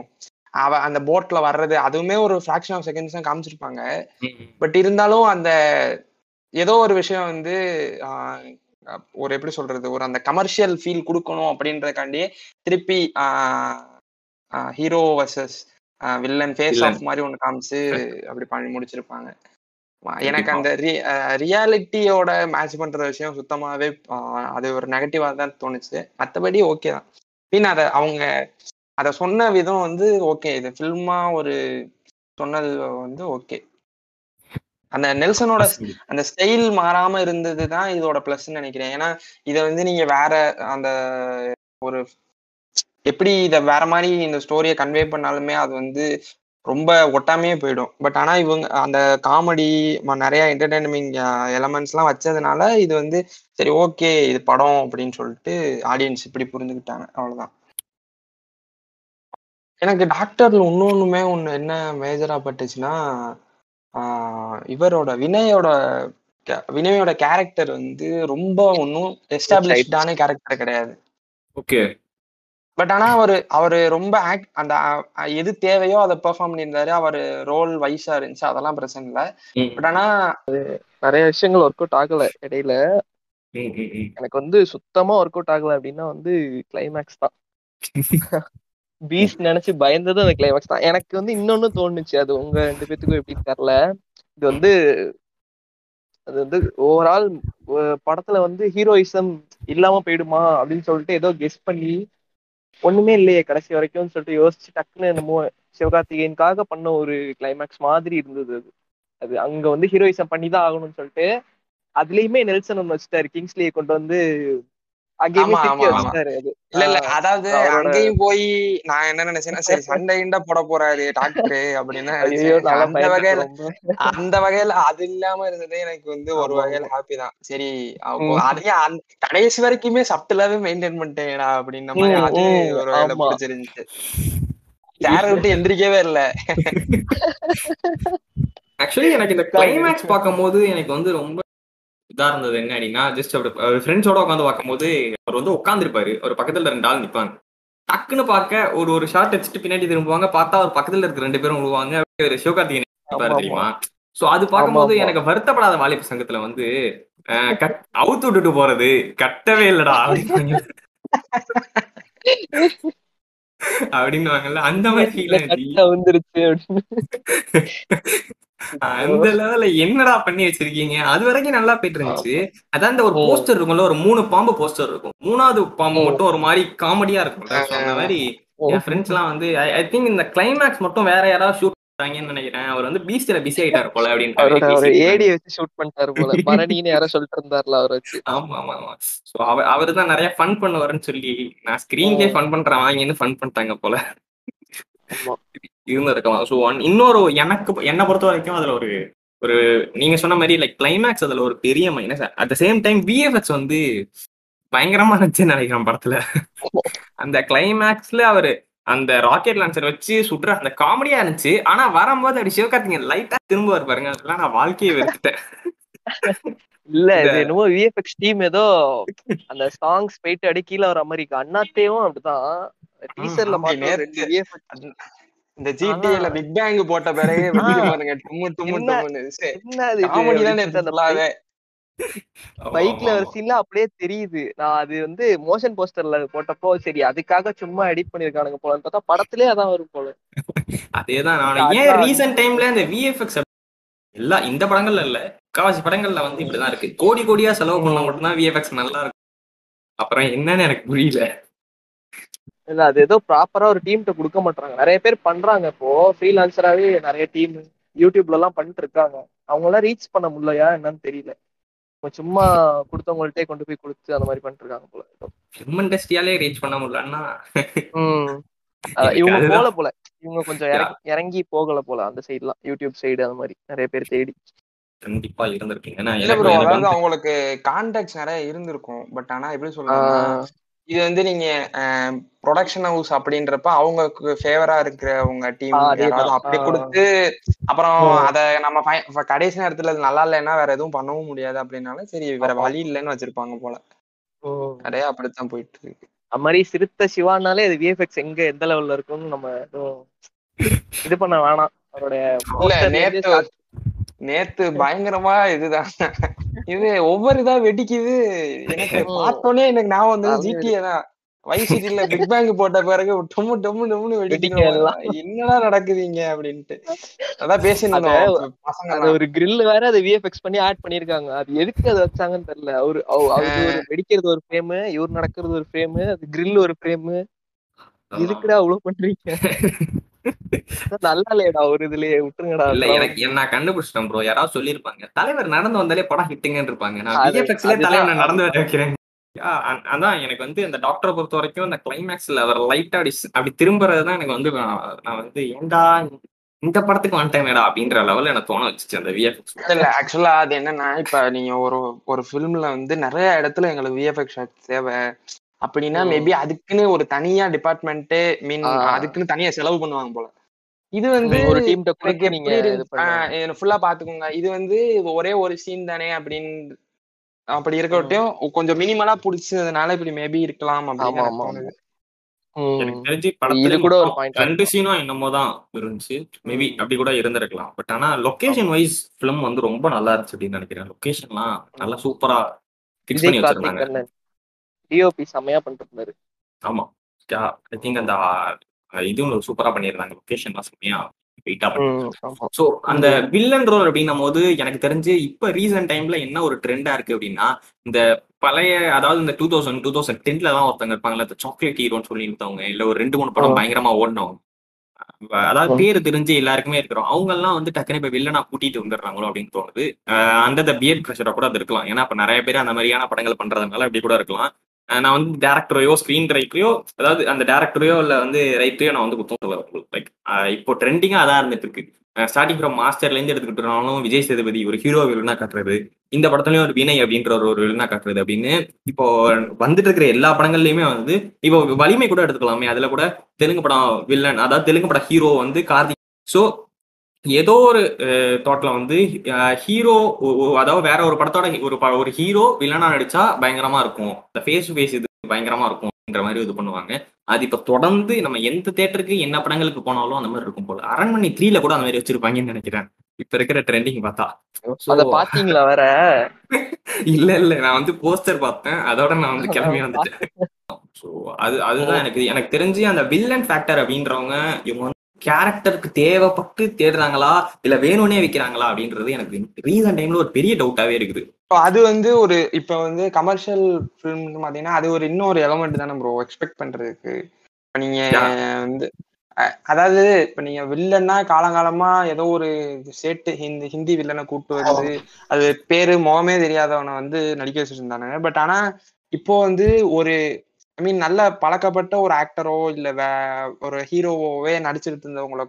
அவ அந்த போட்ல வர்றது அதுவுமே ஒரு ஃபிராக்ஷன் ஆஃப் செகண்ட்ஸ் தான் காமிச்சிருப்பாங்க. பட் இருந்தாலும் அந்த ஏதோ ஒரு விஷயம் வந்து ஒரு எப்படி சொல்றது ஒரு அந்த கமர்ஷியல் ஃபீல் கொடுக்கணும் அப்படின்றதுக்காண்டி திருப்பி hero versus villain face. Off மாதிரி ஒன்று காமிச்சு அப்படி பண்ணி முடிச்சிருப்பாங்க. எனக்கு. அந்த ரியாலிட்டியோட மேட்ச் பண்ற விஷயம் சுத்தமாவே அது ஒரு நெகட்டிவா தான் தோணுச்சு. மற்றபடி ஓகே தான். மீன் அதை அவங்க அதை சொன்ன விதம் வந்து ஓகே இது ஃபில்மா ஒரு சொன்னது வந்து ஓகே அந்த நெல்சனோட அந்த ஸ்டைல் மாறாம இருந்தது தான் இதோட ப்ளஸ்ன்னு நினைக்கிறேன். ஏன்னா இதை வந்து நீங்க வேற அந்த ஒரு எப்படி இதை வேற மாதிரி இந்த ஸ்டோரியை கன்வே பண்ணாலுமே அது வந்து ரொம்ப ஒட்டாமையே போயிடும். பட் ஆனா இவங்க அந்த காமெடி நிறைய என்டர்டைன்மெண்ட் எலமெண்ட்ஸ்லாம் வச்சதுனால இது வந்து சரி ஓகே இது படம் அப்படின்னு சொல்லிட்டு ஆடியன்ஸ் இப்படி புரிஞ்சுக்கிட்டாங்க. அவ்வளோதான் எனக்கு டாக்டர்ல இன்னொன்னுமே ஒன்று என்ன மேஜரா பட்டுச்சுன்னா இவரோட வினயோட வினயோட கேரக்டர் வந்து ரொம்ப ஒன்றும் எஸ்டாப்ளிஷ்டான கேரக்டர் கிடையாது. ஓகே பட் ஆனா அவரு அவரு ரொம்ப ஆக்ட் அந்த எது தேவையோ அதை பெர்ஃபார்ம் பண்ணியிருந்தாரு. அவர் ரோல் வைஸா இருந்துச்சு. அதெல்லாம் பிரச்சனை இல்லை. பட் ஆனா நிறைய விஷயங்கள் ஒர்க் அவுட் ஆகல இடையில. எனக்கு வந்து சுத்தமா ஒர்க் அவுட் ஆகல அப்படின்னா வந்து கிளைமேக்ஸ் தான். பீஸ் நினைச்சு பயந்தது அந்த கிளைமேக்ஸ் தான். எனக்கு வந்து இன்னொன்னு தோணுச்சு. அது உங்க ரெண்டு பேத்துக்கும் எப்படின்னு தெரியல. இது வந்து அது வந்து ஓவரால் படத்துல வந்து ஹீரோயிசம் இல்லாம போயிடுமா அப்படின்னு சொல்லிட்டு ஏதோ கெஸ் பண்ணி ஒண்ணுமே இல்லையே கடைசி வரைக்கும்னு சொல்லிட்டு யோசிச்சு டக்குன்னு என்னமோ சிவகார்த்திகேயனுக்காக பண்ண ஒரு கிளைமேக்ஸ் மாதிரி இருந்தது அது. அது அங்க வந்து ஹீரோயிசம் பண்ணி தான் ஆகணும்னு சொல்லிட்டு அதுலயுமே நெல்சன் ஒன்று வச்சுட்டாரு. கிங்ஸ்லியை கொண்டு வந்து இல்ல இல்ல. அதாவது அங்கேயும் போய் நான் என்ன நினைச்சேன்னா சரி சண்டை கிண்டை போட போறாரு டாக்டர் அப்படின்னு அந்த வகையில அந்த வகையில அது இல்லாம இருந்ததே எனக்கு வந்து ஒரு வகையில ஹாப்பி தான். சரி. அதையும் கடைசி வரைக்குமே சப்டிலாவே மெயின்டைன் பண்ணிட்டேடா அது ம், ஒரு வகையில. பிடிச்சிருந்துச்சு. சேர விட்டு எந்திரிக்கவே இல்ல. ஆக்சுவலி எனக்கு இந்த கிளைமேக்ஸ் பார்க்கும்போது எனக்கு வந்து ரொம்ப இதா இருந்தது என்ன அப்படின்னா ஜஸ்ட் அவர் ஃப்ரெண்ட்ஸோட உட்காந்து பார்க்கும்போது அவர் வந்து உட்காந்துருப்பாரு அவர் பக்கத்துல ரெண்டு ஆள் நிப்பாங்க. டக்குன்னு பார்க்க ஒரு ஒரு ஷார்ட் வச்சுட்டு பின்னாடி திரும்புவாங்க. பார்த்தா அவர் பக்கத்துல இருக்க ரெண்டு பேரும் விழுவாங்க ஒரு சிவகார்த்திகேயன் தெரியுமா? சோ அது பார்க்கும்போது. எனக்கு வருத்தப்படாத வாலிப சங்கத்துல வந்து அவுத்து விட்டுட்டு போறது கட்டவே இல்லடா. அப்படின்னு அப்படின்னுவாங்கல்ல அந்த மாதிரி வந்துருச்சு அப்படின்னு. அந்த லெவல்ல என்னடா பண்ணி வச்சிருக்கீங்க? அது வரைக்கும் நல்லா போயிட்டு இருந்துச்சு. அதான் இந்த ஒரு. போஸ்டர் இருக்கும்ல ஒரு மூணு பாம்பு போஸ்டர் இருக்கும். மூணாவது பாம்பு. மட்டும் ஒரு மாதிரி காமெடியா இருக்கும் அந்த மாதிரி என் ஃப்ரெண்ட்ஸ் எல்லாம் வந்து ஐ திங்க் இந்த கிளைமேக்ஸ் மட்டும் வேற யாராவது ஷூட் பண்ணாங்கன்னு நினைக்கிறேன். அவர் வந்து பீஸ்ட்ல பிஸி ஆயிட்டாரு போல அப்படின்னு ஏடி வச்சு ஷூட் பண்ணிட்டாரு போல. பரணின்னு யாரோ சொல்லிட்டு இருந்தாருல அவரை வச்சு. ஆமா ஆமா ஆமா. சோ அவர் அவரு தான் நிறைய ஃபன் பண்ணுவாருன்னு சொல்லி நான் ஸ்கிரீன்லயே ஃபன் பண்றேன் வாங்கின்னு ஃபன் பண்ணிட்டாங்க போல. இருந்திருக்கலாம். ஸோ இன்னொரு எனக்கு என்னை பொறுத்த வரைக்கும் அதுல ஒரு ஒரு நீங்க சொன்ன மாதிரி லைக் கிளைமேக்ஸ் அதுல ஒரு பெரிய minus at the same time VFX வந்து பயங்கரமா இருந்துச்சுன்னு நினைக்கிறேன் படத்துல. அந்த கிளைமேக்ஸ்ல அவரு அந்த ராக்கெட் லான்ச்சர் வச்சு சுடுற அந்த காமெடியா இருந்துச்சு. ஆனா வரும்போது அப்படி சிவகார்த்திகேயன் லைட்டா திரும்ப பாருங்க. அதெல்லாம் நான் வாழ்க்கையை வெறுத்துட்டேன். இல்ல இது என்னமோ விஎஃப்எக்ஸ் டீம் ஏதோ அந்த சாங்ஸ் போயிட்டு அடி கீழே வர மாதிரி இருக்கு. அண்ணாத்தேவும் அப்படிதான். டீசர்ல ஆமா, இந்த ஜிடிஏல பிக் பேங் போட்ட பிறகு பாருங்க சொல்லிட்டு அந்த ஃபுல்லாவே பைக்ல வர சீன்ல அப்படியே தெரியுது. நான் அது வந்து மோஷன் போஸ்டர்ல போட்டப்போ சரி அதுக்காக சும்மா எடிட் பண்ணிருக்கானுங்க போலன்னு பார்த்தா படத்திலே அதான் வரும் போல. அதேதான் நான் ஏன் அது- ரீசெண்ட் டைம்ல இந்த விஎஃப்எக்ஸ் எல்லா இந்த படங்கள்ல இல்ல. முக்காவாசி படங்கள்ல வந்து இப்படிதான் இருக்கு. கோடி கோடியா செலவு பண்ணா மட்டும்தான் விஎஃப்எக்ஸ் நல்லா இருக்கும். அப்புறம் என்னன்னு எனக்கு புரியல. இல்ல அது ஏதோ ப்ராப்பரா ஒரு டீம்கிட்ட கொடுக்க மாட்டாங்க நிறைய பேர் பண்றாங்க இப்போ. ஃப்ரீலான்சராவே நிறைய டீம் யூடியூப்ல எல்லாம் பண்ணிட்டு இருக்காங்க அவங்க எல்லாம் ரீச் பண்ண முடியலையா என்னன்னு தெரியல. சும்மா கொடுத்தவங்கள்ட்டே கொண்டு போய் கொடுத்து அந்த மாதிரி பண்ணிட்டு இருக்காங்க போல. ஃபிலிம் இண்டஸ்ட்ரியாலே ரீச் பண்ண முடியலன்னா. இவங்க. போல போல. இவங்க கொஞ்சம் இறங்கி போகல போல அந்த சைடுலாம் யூடியூப் சைடு அந்த மாதிரி. நிறைய பேர் தேடி. கண்டிப்பா இருந்திருக்கீங்க. அவங்களுக்கு கான்டாக்ட்ஸ் நிறைய இருந்திருக்கும். பட் ஆனா எப்படி ஆஹ் இது வந்து நீங்க ப்ரொடக்ஷன் ஹவுஸ் அப்படின்றப்ப அவங்களுக்கு ஃபேவரா இருக்கிறவங்க டீம் அப்படி. கொடுத்து அப்புறம். அத நம்ம கடைசி நேரத்துல அது நல்லா இல்லைன்னா வேற எதுவும் பண்ணவும் முடியாது அப்படின்னால சரி வேற. வழி இல்லைன்னு வச்சிருப்பாங்க போல நிறைய அப்படித்தான் போயிட்டு இருக்கு அது மாதிரி சிறுத்தை சிவானாலே அது விஎஃப்எக்ஸ் எங்க எந்த லெவல்ல இருக்கும்னு நம்ம எதுவும் இது பண்ண வேணாம் அவருடைய நேத்து பயங்கரமா இதுதான். இது ஒவ்வொரு இதா வெடிக்குது. எனக்கு. பார்த்தோன்னே எனக்கு ஞாபகம் வந்தது ஜிடிஏ தான். வைஸ் சிட்டில பிக் பேங் போட்ட பிறகு டொம்மு டொம்மு டொம்முன்னு வெடிக்க வெடிக்கிற எல்லாம். என்னடா நடக்குதுங்க அப்படின்ட்டு. அதான் அத- பசங்க அது ஒரு grill வேற அதை விஎஃப்எக்ஸ் பண்ணி ஆட் பண்ணிருக்காங்க அது எதுக்கு அதை வச்சாங்கன்னு தெரியல. அவரு அவ- அவருக்கு ஒரு வெடிக்கிறது ஒரு ஃப்ரேம் இவர் நடக்கிறது ஒரு ஃப்ரேம் அது grill ஒரு ஃப்ரேம் எதுக்குடா அவ்வளவு பண்றீங்க? நல்லா இல்லையடா ஒரு இதுலயே விட்டுருங்கடா இல்ல. எனக்கு என்ன நான் கண்டுபிடிச்சிட்டேன் ப்ரோ யாராவது சொல்லியிருப்பாங்க. தலைவர் நடந்து வந்தாலே படம் ஹிட்டுங்கன்னு இருப்பாங்க நான் விஎஃப்எக்ஸ்ல. தலைவனை நடந்து வர வைக்கிறேன். அதான் எனக்கு வந்து இந்த டாக்டரை பொறுத்த வரைக்கும் இந்த கிளைமேக்ஸ்ல அவர் லைட்டா அப்படி அப்படி திரும்புறதுதான் எனக்கு வந்து நான் வந்து ஏன்டா இந்த படத்துக்கு வந்துட்டேனேடா அப்படின்ற லெவல்ல எனக்கு தோண வச்சுச்சு அந்த விஎஃப்எக்ஸ் இல்ல ஆக்சுவலா அது என்னன்னா இப்ப நீங்க ஒரு ஒரு ஃபிலிம்ல வந்து நிறைய இடத்துல எங்களுக்கு விஎஃப்எக்ஸ் தேவை. அப்படின்னா. மேபி அதுக்குன்னு ஒரு தனியா டிபார்ட்மெண்ட்டே மீன். அதுக்குன்னு தனியா செலவு பண்ணுவாங்க போல. இது வந்து ஒரு கொடுத்து நீங்க ஃபுல்லா பாத்துக்கோங்க. இது வந்து ஒரே ஒரு சீன் தானே அப்படின்னு அப்படி இருக்கட்டும் கொஞ்சம் மினிமலா புடிச்சதுனால இப்படி மேபி இருக்கலாம் அப்படின்னு எனக்கு. தெரிஞ்சு படத்துல கூட ஒரு ரெண்டு சீனும் என்னமோ தான் இருந்துச்சு. மேபி. அப்படி கூட இருந்திருக்கலாம். பட் ஆனா லொகேஷன் வைஸ் ஃபிலிம் வந்து ரொம்ப நல்லா இருந்துச்சு அப்படின்னு நினைக்கிறேன். லொகேஷன்லாம் நல்லா சூப்பரா ஃபிக்ஸ் பண்ணி வச்சிருந்தாங்க. டிஓபி செம்மையா பண்ணிட்டு இருந்தாரு. ஆமா. ஐ திங்க் அந்த இதுவும் சூப்பரா பண்ணியிருந்தாங்க. லொகேஷன்லாம் செம்மையா. சோ அந்த வில்லன் ரோல் அப்படின்னும் போது எனக்கு தெரிஞ்சு இப்ப ரீசன்ட் டைம்ல என்ன ஒரு ட்ரெண்டா இருக்கு அப்படின்னா இந்த பழைய அதாவது இந்த டூ தௌசண்ட் டூ தௌசண்ட் டென்ல தான் ஒருத்தங்க இருப்பாங்கல்ல இந்த சாக்லேட் ஹீரோன்னு சொல்லி இருந்தவங்க இல்ல ஒரு ரெண்டு மூணு படம். பயங்கரமா ஓடினவங்க. அஹ் அதாவது. பேரு தெரிஞ்சு எல்லாருக்குமே இருக்கிறோம். அவங்க எல்லாம் வந்து டக்குனு இப்ப வில்லனா கூட்டிட்டு வந்துடுறாங்களோ அப்படின்னு தோணுது. அந்த பியர்ட் ப்ரெஷரா கூட அது இருக்கலாம். ஏன்னா இப்ப நிறைய பேர் அந்த மாதிரியான படங்கள் பண்றதுனால அப்படி கூட இருக்கலாம். நான் வந்து டேரக்டரையோ ஸ்க்ரீன் ரைட்டரையோ அதாவது அந்த டேரக்டரையோ இல்லை வந்து ரைட்டரையோ நான் வந்து குத்தம் சொல்ல லைக் இப்போ ட்ரெண்டிங்காக அதான் இருந்துட்டு இருக்கு. ஸ்டார்டிங் ஃப்ரம் மாஸ்டர்லேருந்து இருந்து விஜய் சேதுபதி ஒரு ஹீரோ வில்லனா காட்டுறது இந்த படத்துலயும் ஒரு வினய் அப்படின்ற ஒரு ஒரு வில்லனா காட்டுறது அப்படின்னு இப்போ வந்துட்டு இருக்கிற எல்லா படங்கள்லயுமே வந்து இப்போ வலிமை கூட எடுத்துக்கலாமே அதுல கூட தெலுங்கு படம் வில்லன் அதாவது தெலுங்கு படம் ஹீரோ வந்து கார்த்திக். ஸோ ஏதோ ஒரு தோட்டில் வந்து ஹீரோ அதாவது வேற ஒரு படத்தோட ஒரு ஒரு ஹீரோ வில்லனா நடிச்சா பயங்கரமா இருக்கும். இந்த ஃபேஸ் டு ஃபேஸ் இது பயங்கரமா இருக்கும்ன்ற மாதிரி இது பண்ணுவாங்க. அது இப்ப தொடர்ந்து நம்ம எந்த தேட்டருக்கு என்ன படங்களுக்கு போனாலும் அந்த மாதிரி இருக்கும் போல. அரண்மனை த்ரீல கூட அந்த மாதிரி வச்சிருப்பாங்கன்னு நினைக்கிறேன். இப்ப இருக்கிற ட்ரெண்டிங் பார்த்தா. அத பாத்தீங்களா வேற? இல்ல இல்ல. நான் வந்து போஸ்டர் பார்த்தேன். அதோட நான் வந்து கிளம்பி வந்துட்டேன். ஸோ அது அதுதான் எனக்கு எனக்கு தெரிஞ்சு அந்த வில்லன் ஃபேக்டர் அப்படின்றவங்க இவங்க கேரக்டருக்கு தேவைப்பட்டு தேடுறாங்களா? இல்ல வேணும்னே வைக்கிறாங்களா? அப்படின்றது எனக்கு ரீசன்ட் டைம்ல ஒரு பெரிய டவுட்டாவே இருக்குது. அது வந்து ஒரு இப்ப வந்து கமர்ஷியல் ஃபிலிம் பாத்தீங்கன்னா அது ஒரு இன்னொரு எலமெண்ட் தானே ப்ரோ எக்ஸ்பெக்ட் பண்றதுக்கு. இப்ப நீங்க. வந்து அதாவது இப்ப நீங்க வில்லன்னா காலங்காலமா ஏதோ ஒரு சேட்டு ஹிந்தி ஹிந்தி வில்லனை கூட்டு வந்து அது பேரு முகமே தெரியாதவனை வந்து நடிக்க வச்சிருந்தானுங்க. பட் ஆனா இப்போ வந்து ஒரு ஐ மீன் நல்ல பழக்கப்பட்ட ஒரு ஆக்டரோ இல்ல வே ஒரு ஹீரோவோவே நடிச்சிட்டு இருந்தவங்கள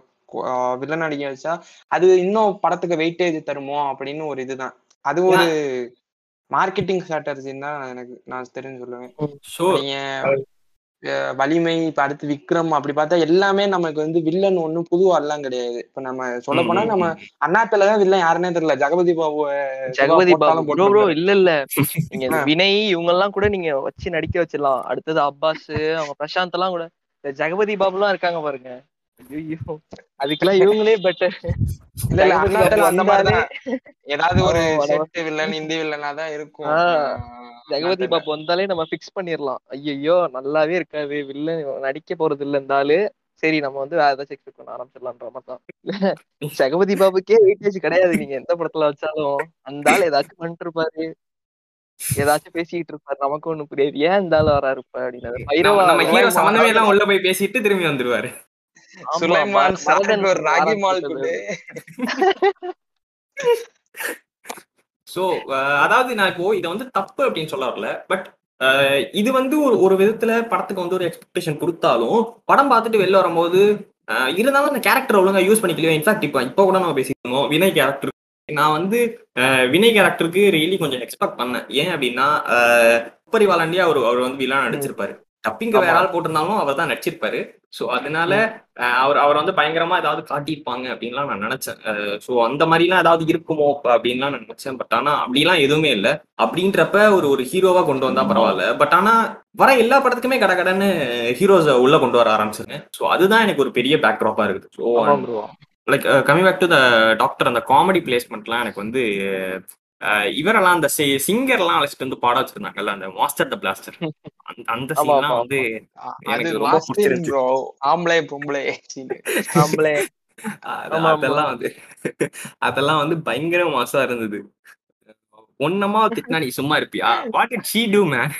வில்லன் நடிக்க வச்சா அது இன்னும் படத்துக்கு வெயிட்டேஜ் தருமோ அப்படின்னு ஒரு இதுதான். அது ஒரு மார்க்கெட்டிங் ஸ்ட்ராட்டஜின்னு தான் எனக்கு நான் தெரிஞ்சு சொல்லுவேன். வலிமை இப்ப அடுத்து விக்ரம் அப்படி பார்த்தா எல்லாமே நமக்கு வந்து வில்லன் ஒண்ணும் புது ஆள்லாம் கிடையாது. இப்ப நம்ம சொல்ல போனா நம்ம அண்ணாத்துல தான் வில்லன் யாருன்னே தெரியல. ஜெகபதி பாபு ஜெகபதி பாபு. இல்ல இல்ல. நீங்க. வினய் இவங்க எல்லாம் கூட நீங்க வச்சு நடிக்க வச்சிடலாம். அடுத்தது அப்பாஸ் அவங்க பிரசாந்த் எல்லாம் கூட. ஜெகபதி பாபு எல்லாம் இருக்காங்க பாருங்க. அதுக்கெல்லாம் இவங்களே பெட்டர் இல்ல ஜெகபதி அந்த வந்தாலே மாதிரிதான். ஏதாவது ஒரு செட்டு வில்லன் இந்தி வில்லனா தான் இருக்கும் ஜெகவதி. பாபு வந்தாலே நம்ம ஃபிக்ஸ் பண்ணிடலாம். ஐயோ நல்லாவே இருக்காது. வில்லன் நடிக்க போறது இல்ல இருந்தாலும் சரி நம்ம வந்து வேற ஏதாச்சும் எக்ஸ்பெக்ட் பண்ண ஆரம்பிச்சிடலான்ற மாதிரி தான். ஜெகவதி பாபுக்கே வெயிட்டேஜ் கிடையாது. நீங்க எந்த படத்துல வச்சாலும். அந்த ஆள் ஏதாச்சும் பண்ணிட்டு இருப்பாரு ஏதாச்சும் பேசிக்கிட்டு இருப்பாரு. நமக்கு ஒண்ணு புரியாது. ஏன் இந்த ஆள் வராரு அப்படின்னு பைரவா சம்பந்தமே எல்லாம் உள்ள போய் பேசிட்டு திரும்பி வந்துருவாரு. சுலைமான் சாருக்கு ஒரு ராகி மால் சோ அதாவது நான் இப்போ இதை வந்து தப்பு அப்படின்னு சொல்ல வரல. பட் இது வந்து ஒரு ஒரு விதத்துல படத்துக்கு வந்து ஒரு எக்ஸ்பெக்டேஷன் கொடுத்தாலும் படம் பார்த்துட்டு வெளில வரும்போது அஹ், இருந்தாலும் அந்த கேரக்டர் ஒழுங்கா யூஸ் பண்ணிக்கலையோ? இன்ஃபேக்ட் இப்போ இப்போ கூட நம்ம பேசிக்கணும்? வினய் கேரக்டர் நான் வந்து வினய் கேரக்டருக்கு ரியலி கொஞ்சம் எக்ஸ்பெக்ட் பண்ணேன். ஏன் அப்படின்னா பரிவாலண்டியா அவர் அவர் வந்து வில்லன் நடிச்சிருப்பாரு. டப்பிங்க வேற. ஆள் போட்டிருந்தாலும் அவர் தான் நடிச்சிருப்பாரு. சோ அதனால அவர் அவர் வந்து பயங்கரமா ஏதாவது காட்டியிருப்பாங்க அப்படின்லாம் நான் நினைச்சேன். ஸோ அந்த மாதிரிலாம் ஏதாவது இருக்குமோ அப்ப அப்படின்லாம் நான் நினைச்சேன். பட் ஆனா அப்படிலாம் எதுவுமே இல்லை. அப்படின்றப்ப ஒரு ஒரு ஹீரோவா கொண்டு வந்தா பரவாயில்ல. பட் ஆனா வர எல்லா படத்துக்குமே கட கடன்னு ஹீரோஸை உள்ள கொண்டு வர ஆரம்பிச்சிருங்க ஸோ அதுதான் எனக்கு ஒரு பெரிய பேக் ட்ராப்பா இருக்குது so. Like coming back to the Doctor அந்த காமெடி பிளேஸ்மெண்ட்லாம் எனக்கு வந்து இவரெல்லாம் அந்த சிங்கர்லாம் அழைச்சிட்டு வந்து பாட வச்சிருந்தாங்கல்ல அந்த மாஸ்டர் த பிளாஸ்டர். அந்த சீன்லாம் வந்து அது எனக்கு ரொம்ப. ப்ரோ ஆம்பளை பொம்பளை. ஆம்பளை. அது- ஆமா, ஆமா. அதெல்லாம் வந்து அதெல்லாம் வந்து பயங்கர மாசா இருந்தது. ஒன்னமா திட்டினா நீ சும்மா இருப்பியா? What it she do man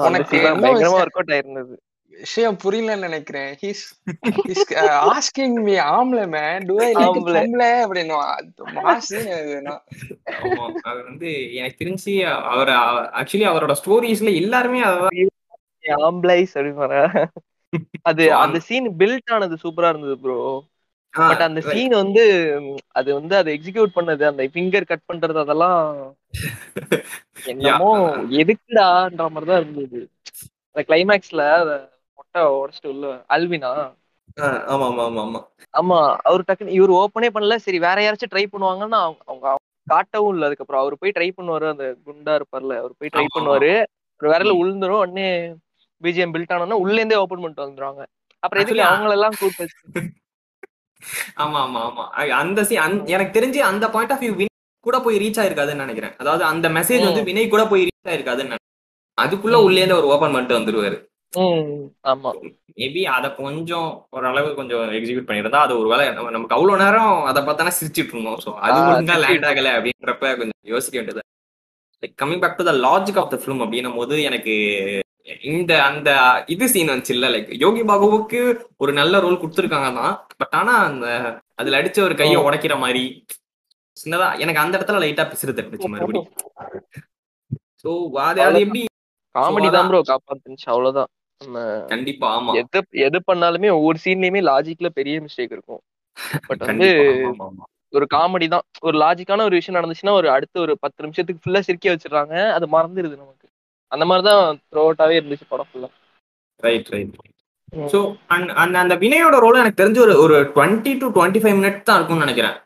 உனக்கு பயங்கரமா? ஒர்க் அவுட் ஆயிருந்தது. விஷயம் புரியலன்னு நினைக்கிறேன். ஹீஸ் ஆஸ்கிங் மீ ஆம்பளை மேன் டு ஐ லைக் அது வந்து எனக்கு தெரிஞ்சு அவர் ஆக்சுவலி அவரோட ஸ்டோரிஸ்ல எல்லாருமே அதான் ஆம்பளைஸ் அப்படின்னு அது அந்த சீன் பில்ட் ஆனது சூப்பரா இருந்தது ப்ரோ பட் அந்த. சீன் வந்து அது வந்து அதை எக்ஸிக்யூட் பண்ணது அந்த ஃபிங்கர் கட் பண்றது அதெல்லாம் என்னமோ எதுக்குடான்ற மாதிரி தான் இருந்தது. அந்த கிளைமேக்ஸ்ல உடைச்சிட்டு உள்ள அல்வினா? ஆமா ஆமா ஆமா ஆமா. ஆமா அவர் டக்குன்னு இவர் ஓப்பனே பண்ணல சரி வேற யாராச்சும் ட்ரை பண்ணுவாங்கன்னா அவங்க காட்டவும் இல்ல அதுக்கப்புறம். அவர் போய் ட்ரை பண்ணுவாரு அந்த குண்டா இருப்பார்ல அவர் போய் ட்ரை. பண்ணுவாரு. ஒரு விரல. உளுந்துரும் உடனே பிஜிஎம் பில்ட் ஆனோன்னா உள்ள இருந்தே ஓபன் பண்ணிட்டு வந்துருவாங்க. அப்புறம் எதுக்கு Actually, அவங்கள எல்லாம் கூப்பிட்டு ஆமா ஆமா ஆமா. அந்த சி எனக்கு தெரிஞ்சு அந்த பாயிண்ட் ஆஃப் வியூ வினய் கூட போய் ரீச் ஆயிருக்காதுன்னு நினைக்கிறேன். அதாவது அந்த மெசேஜ் வந்து வினய் கூட போய் ரீச் ஆயிருக்காதுன்னு நினைக்கிறேன். அதுக்குள்ள. உள்ளே இருந்து அவர் ஓபன் பண்ணிட்டு வந்துருவாரு. ஆமா. மேபி அத கொஞ்சம் ஓரளவு கொஞ்சம் எக்ஸிக்யூட் பண்ணியிருந்தா அது ஒரு வேலை நமக்கு அவ்வளவு நேரம் அதை பார்த்தானே சிரிச்சிட்டு இருந்தோம். ஸோ அது ஒழுங்கா லேண்ட் ஆகல அப்படின்றப்ப கொஞ்சம் யோசிக்க வேண்டியது like coming back to the logic of the film அப்படின்னும் போது எனக்கு இந்த அந்த இது சீன் வந்துச்சு இல்ல. லைக் யோகி பாபுவுக்கு ஒரு நல்ல ரோல் கொடுத்துருக்காங்க தான். பட் ஆனா அந்த அதுல அடிச்ச ஒரு கையை உடைக்கிற மாதிரி சின்னதா எனக்கு அந்த இடத்துல லைட்டா பிசுறு தட்டுச்சு மறுபடியும். ஸோ அது அது எப்படி காமெடி தான். ப்ரோ காப்பாத்துச்சு அவ்வளவுதான். கண்டிப்பா ஆமா. எது எது பண்ணாலுமே ஒவ்வொரு சீன்லயுமே லாஜிக்ல பெரிய மிஸ்டேக் இருக்கும். பட் வந்து. ஒரு காமெடி தான். ஒரு லாஜிக்கான ஒரு விஷயம் நடந்துச்சுன்னா ஒரு அடுத்த ஒரு பத்து நிமிஷத்துக்கு ஃபுல்லா சிரிக்க வச்சிடுறாங்க. அது மறந்துடுது நமக்கு. அந்த மாதிரிதான் த்ரோ அவுட்டாவே இருந்துச்சு படம் ஃபுல்லா ரைட் ரைட் ம். ஸோ அந்த அந்த வினயோட ரோல் எனக்கு தெரிஞ்சு ஒரு ஒரு twenty to twenty five minutes தான் இருக்கும்னு நினைக்கிறேன்.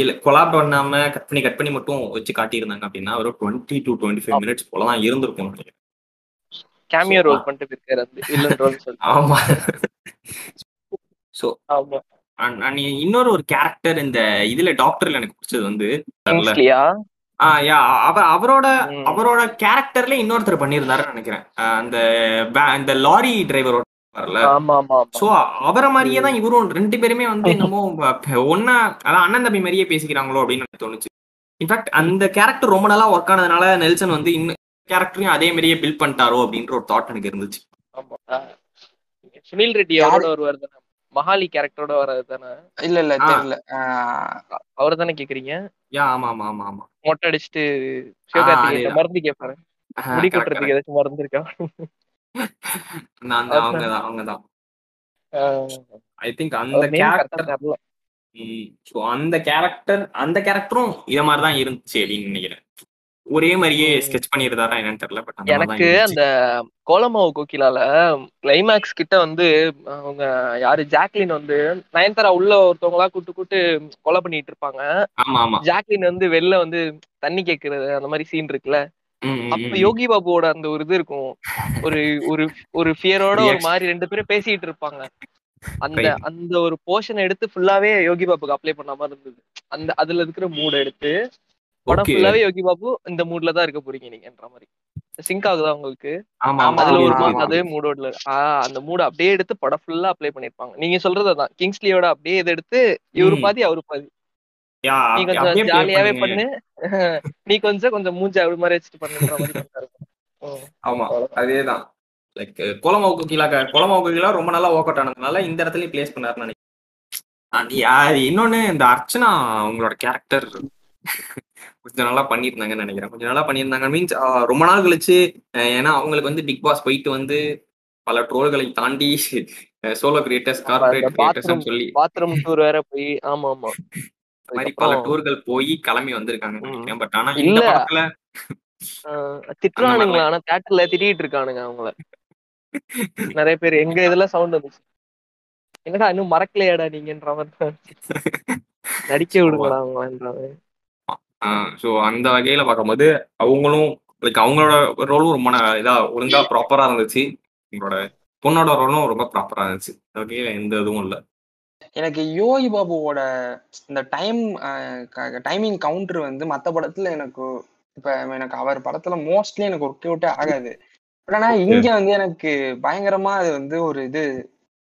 இல்ல கொலாப் பண்ணாம கட் பண்ணி கட் பண்ணி மட்டும் வச்சு காட்டியிருந்தாங்க அப்படின்னா ஒரு twenty to twenty five minutes போல தான் இருந்திருக்கும் நினைக்கிறேன். கேமியோ ரோல் பண்ணிட்டு இருக்காரு அந்த வில்லன் ரோல் ஆமா. ஸோ ஆமா. இன்னொரு ஒரு கேரக்டர் இந்த இதுல டாக்டர்ல எனக்கு பிடிச்சது வந்து யா அவ அவரோட. அவரோட கேரக்டர்ல இன்னொருத்தர் பண்ணியிருந்தாருன்னு நினைக்கிறேன். அந்த இந்த லாரி டிரைவரோட சோ அவரை மாதிரியே தான் இவரும் ரெண்டு பேருமே வந்து என்னமோ ஒண்ணா அதான் அண்ணன் தம்பி மாதிரியே பேசிக்கிறாங்களோ அப்படின்னு எனக்கு தோணுச்சு. இன்ஃபேக்ட் அந்த கேரக்டர் ரொம்ப நாளா ஒர்க் ஆனதுனால நெல்சன் வந்து இன்னும் கேரக்டரையும் அதே மாதிரியே பில்ட் பண்ணிட்டாரோ அப்படின்ற ஒரு தாட் எனக்கு இருந்துச்சு. சுனில் ரெட்டி அவரோட வருவார் தானே? மகாலி கேரக்டரோட வர்றது தானே? இல்ல இல்ல. தெரியல. அவர் தானே கேக்குறீங்க? யா ஆமா ஆமா ஆமா ஆமா. மொட்டை அடிச்சுட்டு சிவகார்த்திகேயன். மருந்து கேட்பாரு முடி கொட்டுறதுக்கு ஏதாச்சும் மருந்து இருக்கா. நான் அவங்கதான் அவங்கதான். ஐ திங்க் அந்த கேரக்டர் அந்த கேரக்டர் அந்த கேரக்டரும் இத மாதிரி தான் இருந்துச்சு அப்படின்னு நினைக்கிறேன். ஒரே மாதிரியே. ஸ்கெச் பண்ணியிருந்தாரா என்னன்னு தெரியல பட் எனக்கு அந்த கோலமாவு கோகிலால கிளைமேக்ஸ் கிட்ட வந்து அவங்க யாரு ஜாக்லின் வந்து நயன்தாரா உள்ள ஒருத்தவங்களா கூட்டு கூட்டு கொலை பண்ணிட்டு இருப்பாங்க ஜாக்லின் வந்து வெளில வந்து தண்ணி கேக்குறது அந்த மாதிரி சீன் இருக்குல்ல அப்ப. யோகி பாபுவோட அந்த ஒரு இது இருக்கும் ஒரு ஒரு ஒரு ஃபியரோட ஒரு. மாதிரி ரெண்டு பேரும் பேசிட்டு இருப்பாங்க அந்த. அந்த ஒரு போர்ஷன் எடுத்து ஃபுல்லாவே யோகி பாபுக்கு அப்ளை பண்ண மாதிரி இருந்தது அந்த அதுல இருக்கிற மூட எடுத்து படம். ஃபுல்லாவே யோகி பாபு இந்த மூட்ல தான் இருக்க போறீங்க நீங்கன்ற மாதிரி. சிங்க் ஆகுதா உங்களுக்கு? அதுல ஒரு. அதே மூடோட்ல ஆஹ் அந்த மூட அப்படியே எடுத்து படம் ஃபுல்லா அப்ளை பண்ணிருப்பாங்க நீங்க சொல்றது அதான். கிங்ஸ்லியோட அப்படியே இதை எடுத்து இவரு. பாதி அவரு பாதி. நீ கொஞ்சம் ஜாலியாவே. பண்ணு. நீ கொஞ்சம் கொஞ்சம் மூஞ்ச அப்படி மாதிரி வச்சுட்டு பண்ணுன்ற மாதிரி பண்ணாரு. ஆமா அதேதான். லைக் குளமாவுக்கு கீழாக குளமாவுக்கு கீழே ரொம்ப நல்லா ஒர்க் அவுட் ஆனதுனால இந்த இடத்துலயும் பிளேஸ் பண்ணாருன்னு நினைக்கிறேன். இன்னொன்னு இந்த அர்ச்சனா அவங்களோட கேரக்டர் கொஞ்சம் நல்லா பண்ணியிருந்தாங்கன்னு நினைக்கிறேன். கொஞ்சம் நல்லா பண்ணியிருந்தாங்க. மீன்ஸ் ரொம்ப நாள் கழிச்சு ஏன்னா அவங்களுக்கு வந்து பிக் பாஸ் போயிட்டு வந்து பல ட்ரோல்களை தாண்டி சோலோ கிரியேட்டர்ஸ் கார்பரேட் கிரியேட்டர்ஸ் சொல்லி. பாத்ரூம் டூர் வேற போய் ஆமா ஆமா. மாதிரி பல டூர்கள் போய் கிளம்பி. நினைக்கிறேன். பட் ஆனா இந்த இல்ல. படத்துல திட்டுறானுங்களா? ஆனா தேட்டர்ல திட்டிட்டு இருக்கானுங்க அவங்கள. நிறைய பேர் எங்க இதுல சவுண்ட் வந்துச்சு. என்னடா இன்னும் மறக்கலையாடா நீங்கன்ற மாதிரி. நடிக்க விடுங்கடா அவங்களன்ற மாதிரி. ஸோ அந்த வகையில பார்க்கும்போது அவங்களும் லைக் அவங்களோட ரோலும் ரொம்ப ந- இதா ஒழுங்கா ப்ராப்பரா இருந்துச்சு உங்களோட பொண்ணோட ரோலும் ரொம்ப ப்ராப்பரா இருந்துச்சு வகையில எந்த இதுவும் இல்லை எனக்கு யோகி பாபுவோட இந்த டைம் டைமிங் கவுண்டர் வந்து மத்த படத்துல எனக்கு இப்ப எனக்கு அவர் படத்துல மோஸ்ட்லி எனக்கு ஒர்க் அவுட்டே ஆகாது பட் ஆனா. இங்க வந்து எனக்கு பயங்கரமா அது வந்து ஒரு இது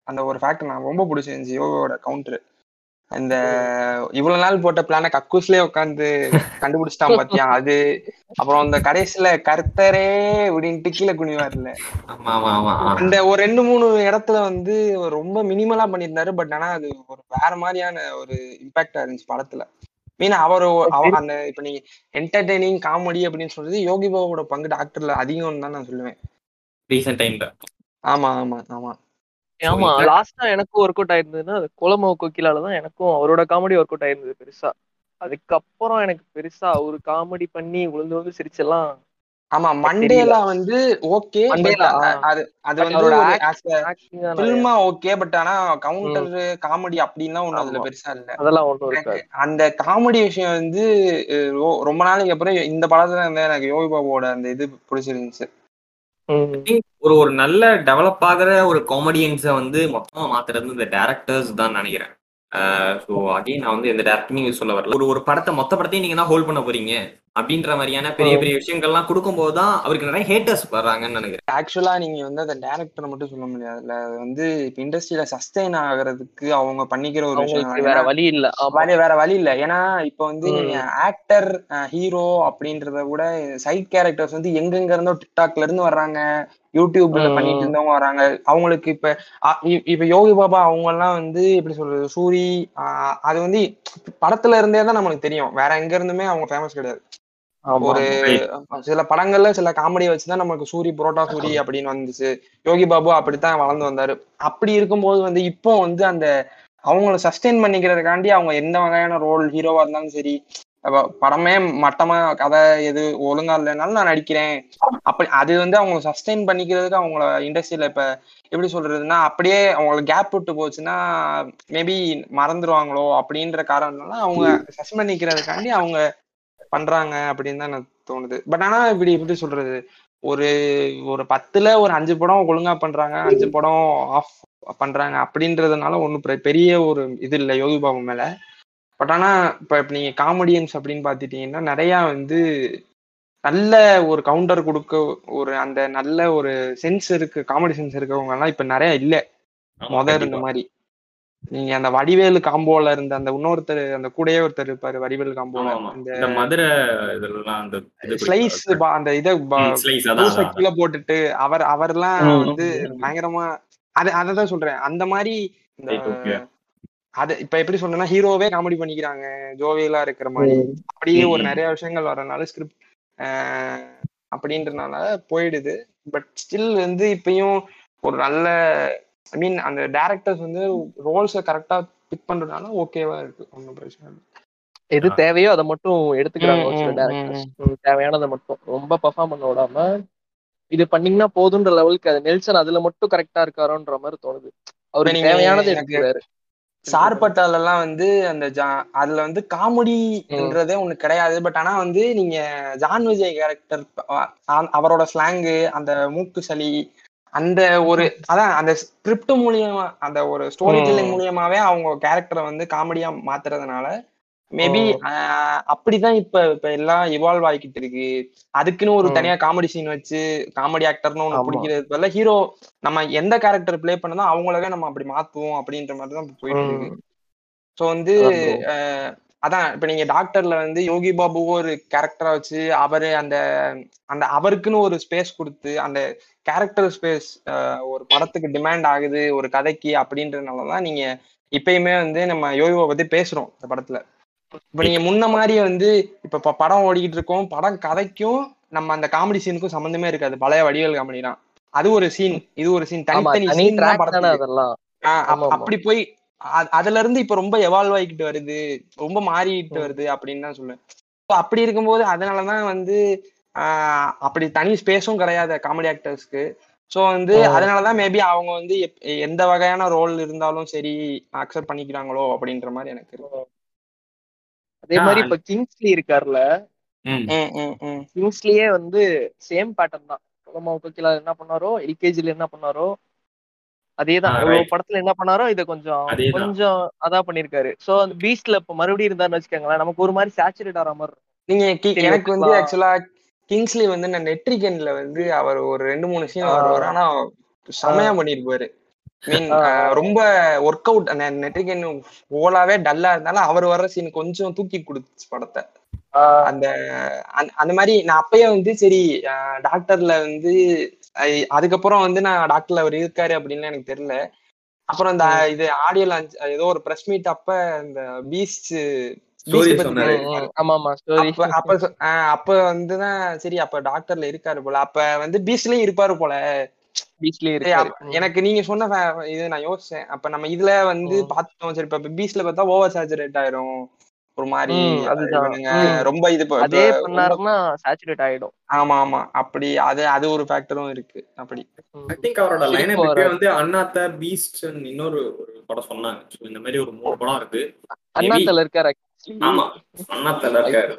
அந்த ஒரு ஃபேக்டர் நான் ரொம்ப பிடிச்சிருந்துச்சு யோகாவோட கவுண்டர் அந்த இவ்வளவு நாள் போட்ட பிளான கக்கூஸ்லயே உட்காந்து கண்டுபிடிச்சிட்டான் பாத்தியா? அது அப்புறம் அந்த கடைசியில கர்த்தரே அப்படின்ட்டு கீழே குனிவார்ல. ஆமா ஆமா ஆமா. ஆ. அந்த ஒரு ரெண்டு மூணு இடத்துல வந்து ரொம்ப மினிமலா பண்ணியிருந்தாரு பட் ஆனா அது ஒரு வேற மாதிரியான ஒரு இம்பாக்டா இருந்துச்சு படத்துல. மீன் அவர் அந்த இப்ப நீங்க என்டர்டைனிங் காமெடி அப்படின்னு சொல்றது யோகி பாபுவோட பங்கு டாக்டர்ல அதிகம்னு தான் நான் சொல்லுவேன். ரீசெண்ட் டைம்ல ஆமா ஆமா ஆமா. ஆமா லாஸ்டா எனக்கும் ஒர்க் அவுட் ஆயிருந்ததுன்னா அது குலமாவு கோக்கிலால தான் எனக்கும் அவரோட காமெடி ஒர்க் அவுட் ஆயிருந்தது பெருசா அதுக்கப்புறம் எனக்கு பெருசா அவரு காமெடி பண்ணி விழுந்து விழுந்து சிரிச்செல்லாம் ஆமா மண்டேலா வந்து ஓகே. அது அது வந்து ஓகே பட் ஆனா கவுண்டர் காமெடி அப்படின்லாம் ஒண்ணும் அதுல. பெருசா இல்ல அதெல்லாம் ஒண்ணும் அந்த காமெடி விஷயம் வந்து ரொம்ப நாளைக்கு அப்புறம் இந்த படத்துல இருந்து எனக்கு யோகி பாபுவோட அந்த இது பிடிச்சிருந்துச்சு. ஒரு ஒரு நல்ல டெவலப் ஆகிற ஒரு காமெடியன்ஸை வந்து மொத்தமா மாத்துறது இந்த டேரக்டர்ஸ் தான் நினைக்கிறேன். ஸோ அகைன் நான் வந்து எந்த டேரக்டரையும் சொல்ல வரல. ஒரு ஒரு படத்தை மொத்த படத்தையும் நீங்க தான் ஹோல்ட் பண்ண போறீங்க. அப்படின்ற மாதிரியான பெரிய பெரிய விஷயங்கள்லாம் கொடுக்கும்போது தான் அவருக்கு நிறைய ஹேட்டர்ஸ் வர்றாங்கன்னு நினைக்கிறேன். ஆக்சுவலா நீங்க வந்து அந்த டேரக்டரை மட்டும் சொல்ல முடியாதுல்ல அது வந்து இப்ப இண்டஸ்ட்ரியில சஸ்டெயின் ஆகுறதுக்கு அவங்க பண்ணிக்கிற ஒரு விஷயம். வேற வழி இல்ல. வேற வழி இல்ல. ஏன்னா இப்ப வந்து. நீங்க ஆக்டர் ஹீரோ அப்படின்றத விட சைட் கேரக்டர்ஸ் வந்து எங்கெங்க இருந்தோ டிக்டாக்ல இருந்து வர்றாங்க யூடியூப்ல. பண்ணிட்டு இருந்தவங்க வராங்க அவங்களுக்கு இப்ப இப்ப யோகி பாபா அவங்க எல்லாம் வந்து எப்படி சொல்றது சூரி ஆஹ் அது வந்து படத்துல இருந்தே தான் நம்மளுக்கு தெரியும். வேற எங்க இருந்துமே அவங்க ஃபேமஸ் கிடையாது. ஒரு சில படங்கள்ல சில காமெடியை வச்சுதான் நமக்கு சூரி புரோட்டா சூரி அப்படின்னு வந்துச்சு. யோகி பாபு அப்படித்தான் வளர்ந்து வந்தாரு. அப்படி இருக்கும்போது வந்து இப்போ வந்து அந்த அவங்கள சஸ்டெயின் பண்ணிக்கிறதுக்காண்டி அவங்க எந்த வகையான ரோல் ஹீரோவா இருந்தாலும் சரி படமே மட்டமா கதை எது ஒழுங்கா இல்லைனாலும் நான் நடிக்கிறேன். அப்படி அது வந்து அவங்க சஸ்டெயின் பண்ணிக்கிறதுக்கு அவங்கள இண்டஸ்ட்ரியில இப்ப எப்படி சொல்றதுன்னா அப்படியே அவங்களுக்கு கேப் விட்டு போச்சுன்னா மேபி மறந்துடுவாங்களோ அப்படின்ற காரணம்னால அவங்க சஸ்பெண்ட் பண்ணிக்கிறதுக்காண்டி அவங்க பண்றாங்க அப்படின்னு தான் எனக்கு தோணுது. பட் ஆனா இப்படி எப்படி சொல்றது? ஒரு ஒரு பத்துல ஒரு அஞ்சு படம் ஒழுங்கா பண்றாங்க அஞ்சு படம் ஆஃப் பண்றாங்க அப்படின்றதுனால ஒன்றும் பெரிய ஒரு இது இல்லை யோகி பாபு மேல. பட் ஆனா இப்ப நீங்க காமெடியன்ஸ் அப்படின்னு பாத்துட்டீங்கன்னா நிறைய வந்து நல்ல ஒரு கவுண்டர் கொடுக்க ஒரு அந்த நல்ல ஒரு சென்ஸ் இருக்கு காமெடி சென்ஸ் இருக்கவங்க எல்லாம் இப்ப நிறைய இல்ல. ஆமா, முத இருந்த. மாதிரி. நீங்க அந்த வடிவேலு காம்போல இருந்த அந்த இன்னொருத்தர் அந்த கூடயே ஒருத்தர் இருப்பாரு வடிவேலு காம்போல இந்த மதுரை இதெல்லாம் அந்த ஸ்லைஸ் அந்த இத. கீழே போட்டுட்டு அவர் அவர்லாம் வந்து. பயங்கரமா அது அததான் சொல்றேன் அந்த மாதிரி. அது இப்ப எப்படி சொல்றேன்னா ஹீரோவே காமெடி பண்ணிக்கிறாங்க ஜோவியலா இருக்கிற மாதிரி. அப்படியே ஒரு. நிறைய விஷயங்கள் வரனால ஸ்கிரிப்ட் அப்படின்றனால போயிடுது பட் ஸ்டில் வந்து இப்பயும் ஒரு நல்ல ஐ மீன் அந்த டேரக்டர்ஸ் வந்து ரோல்ஸை கரெக்டா பிக் பண்றதுனால ஓகேவா இருக்கு. ஒன்றும் பிரச்சனை இல்லை. எது தேவையோ அதை மட்டும் எடுத்துக்கிறாங்க சில டேரக்டர்ஸ் தேவையானதை மட்டும். ரொம்ப பர்ஃபார்ம் பண்ண விடாம இது பண்ணீங்கன்னா போதுன்ற லெவலுக்கு அது நெல்சன் அதுல மட்டும் கரெக்டா இருக்காரோன்ற மாதிரி தோணுது. அவருக்கு நீங்க தேவையானதை எடுத்துக்கிறாரு சார்பட்டால எல்லாம் வந்து அந்த ஜா- அதுல வந்து காமெடின்றதே ஒண்ணு கிடையாது. பட் ஆனா வந்து நீங்க ஜான் விஜய் கேரக்டர் அவரோட ஸ்லாங்கு அந்த மூக்கு சளி அந்த ஒரு அதான் அந்த ஸ்கிரிப்ட் மூலியமா அந்த ஒரு ஸ்டோரி டெல்லிங். மூலியமாவே அவங்க கேரக்டரை வந்து காமெடியா மாத்துறதுனால மேபி. அப்படிதான் இப்ப இப்ப எல்லாம் இவால்வ் ஆகிக்கிட்டு இருக்கு அதுக்குன்னு ஒரு. தனியா காமெடி சீன் வச்சு காமெடி ஆக்டர்னு ஒண்ணு. பிடிக்கிறது பதிலா ஹீரோ நம்ம எந்த கேரக்டர் ப்ளே பண்ணதோ அவங்களவே நம்ம அப்படி மாத்துவோம் அப்படின்ற மாதிரி தான் போயிட்டு இருக்கு. ஸோ வந்து அதான் இப்ப நீங்க டாக்டர்ல வந்து யோகி பாபு ஒரு கேரக்டரா வச்சு அவரு அந்த அந்த அவருக்குன்னு ஒரு ஸ்பேஸ் கொடுத்து அந்த கேரக்டர் ஸ்பேஸ் ஒரு படத்துக்கு டிமாண்ட் ஆகுது ஒரு கதைக்கு அப்படின்றதுனாலதான் நீங்க இப்பயுமே வந்து நம்ம யோகிபா பத்தி பேசுறோம் இந்த படத்துல. இப்ப நீங்க முன்ன மாதிரி வந்து இப்ப படம் ஓடிக்கிட்டு இருக்கோம் படம் கதைக்கும் நம்ம அந்த காமெடி சீனுக்கும் சம்பந்தமே இருக்காது. பழைய வடிவேல் காமெடி தான். அது ஒரு சீன் இது ஒரு சீன் தனித்தனி தனி தான் தானே. அப்படி போய் அதுல இருந்து இப்ப ரொம்ப எவால்வ் ஆகிக்கிட்டு வருது. ரொம்ப மாறிட்டு ம். வருது அப்படின்னு தான் சொல்லுவேன். அப்படி இருக்கும்போது அதனாலதான் வந்து அப்படி தனி ஸ்பேஸும் கிடையாது காமெடி ஆக்டர்ஸ்க்கு ஸோ வந்து. அதனாலதான் மேபி அவங்க வந்து எப்- எந்த வகையான ரோல் இருந்தாலும் சரி அக்செப்ட் பண்ணிக்கிறாங்களோ அப்படின்ற மாதிரி எனக்கு அதே மாதிரி இப்ப கிங்ஸ்லி ம். கிங்ஸ்லியே வந்து சேம் பேட்டர்ன் தான் குலமா கோகிலா என்ன பண்ணாரோ எல்கேஜில என்ன பண்ணாரோ அதேதான். படத்துல என்ன பண்ணாரோ இதை கொஞ்சம். கொஞ்சம் அதான் பண்ணிருக்காரு சோ அந்த பீஸ்ட்ல இப்ப மறுபடியும் இருந்தாருன்னு வச்சுக்கோங்களேன் நமக்கு ஒரு மாதிரி சேச்சுரேட் ஆகிற மாதிரி. நீங்க எனக்கு வந்து? ஆக்சுவலா கிங்ஸ்லி வந்து நான் நெட்ரிகன்ல வந்து அவர் ஒரு ரெண்டு மூணு சீன். வருவார். ஆனா செமையா பண்ணிருப்பாரு மீன். ரொம்ப ஒர்க் அவுட் நெட்ரிகன் ஓலாவே டல்லா இருந்தாலும் அவர் வர்ற சீன் கொஞ்சம் தூக்கி கொடுத்துச்சு படத்தை. அந்த அந்த- மாதிரி நான் அப்பயே வந்து சரி டாக்டர்ல வந்து அதுக்கப்புறம் வந்து நான் டாக்டர்ல அவர் இருக்காரு அப்படின்னு எனக்கு தெரியல. அப்புறம் இந்த. இது ஆடியோ லான்ச் ஏதோ ஒரு பிரஸ் மீட் அப்ப இந்த பீச் அப்ப வந்துதான் சரி அப்ப டாக்டர்ல இருக்காரு போல. அப்ப வந்து பீச்லயும் இருப்பாரு போல. எனக்கு நீங்க சொன்ன fa- இது நான் யோசிச்சேன். அப்ப நம்ம இதுல வந்து ம். பார்த்தோம். சரி இப்ப பீச்ல பார்த்தா ஓவர் சேச்சுரேட் ஆயிரும். ஒரு மாதிரி. ரொம்ப இது அதே பண்ணாருன்னா சேச்சுரேட் ஆயிடும். ஆமா ஆமா. அப்படி அது அது ஒரு ஃபேக்டரும் இருக்கு. அப்படி. ஐ திங்க் அவரோட லைன். வந்து அண்ணாத்த பீஸ்ட் இன்னொரு ஒரு படம் சொன்னாங்க. இந்த மாதிரி ஒரு மூணு படம் இருக்கு. அண்ணாத்தல இருக்காரு. ஆமா அண்ணாத்தல இருக்காரு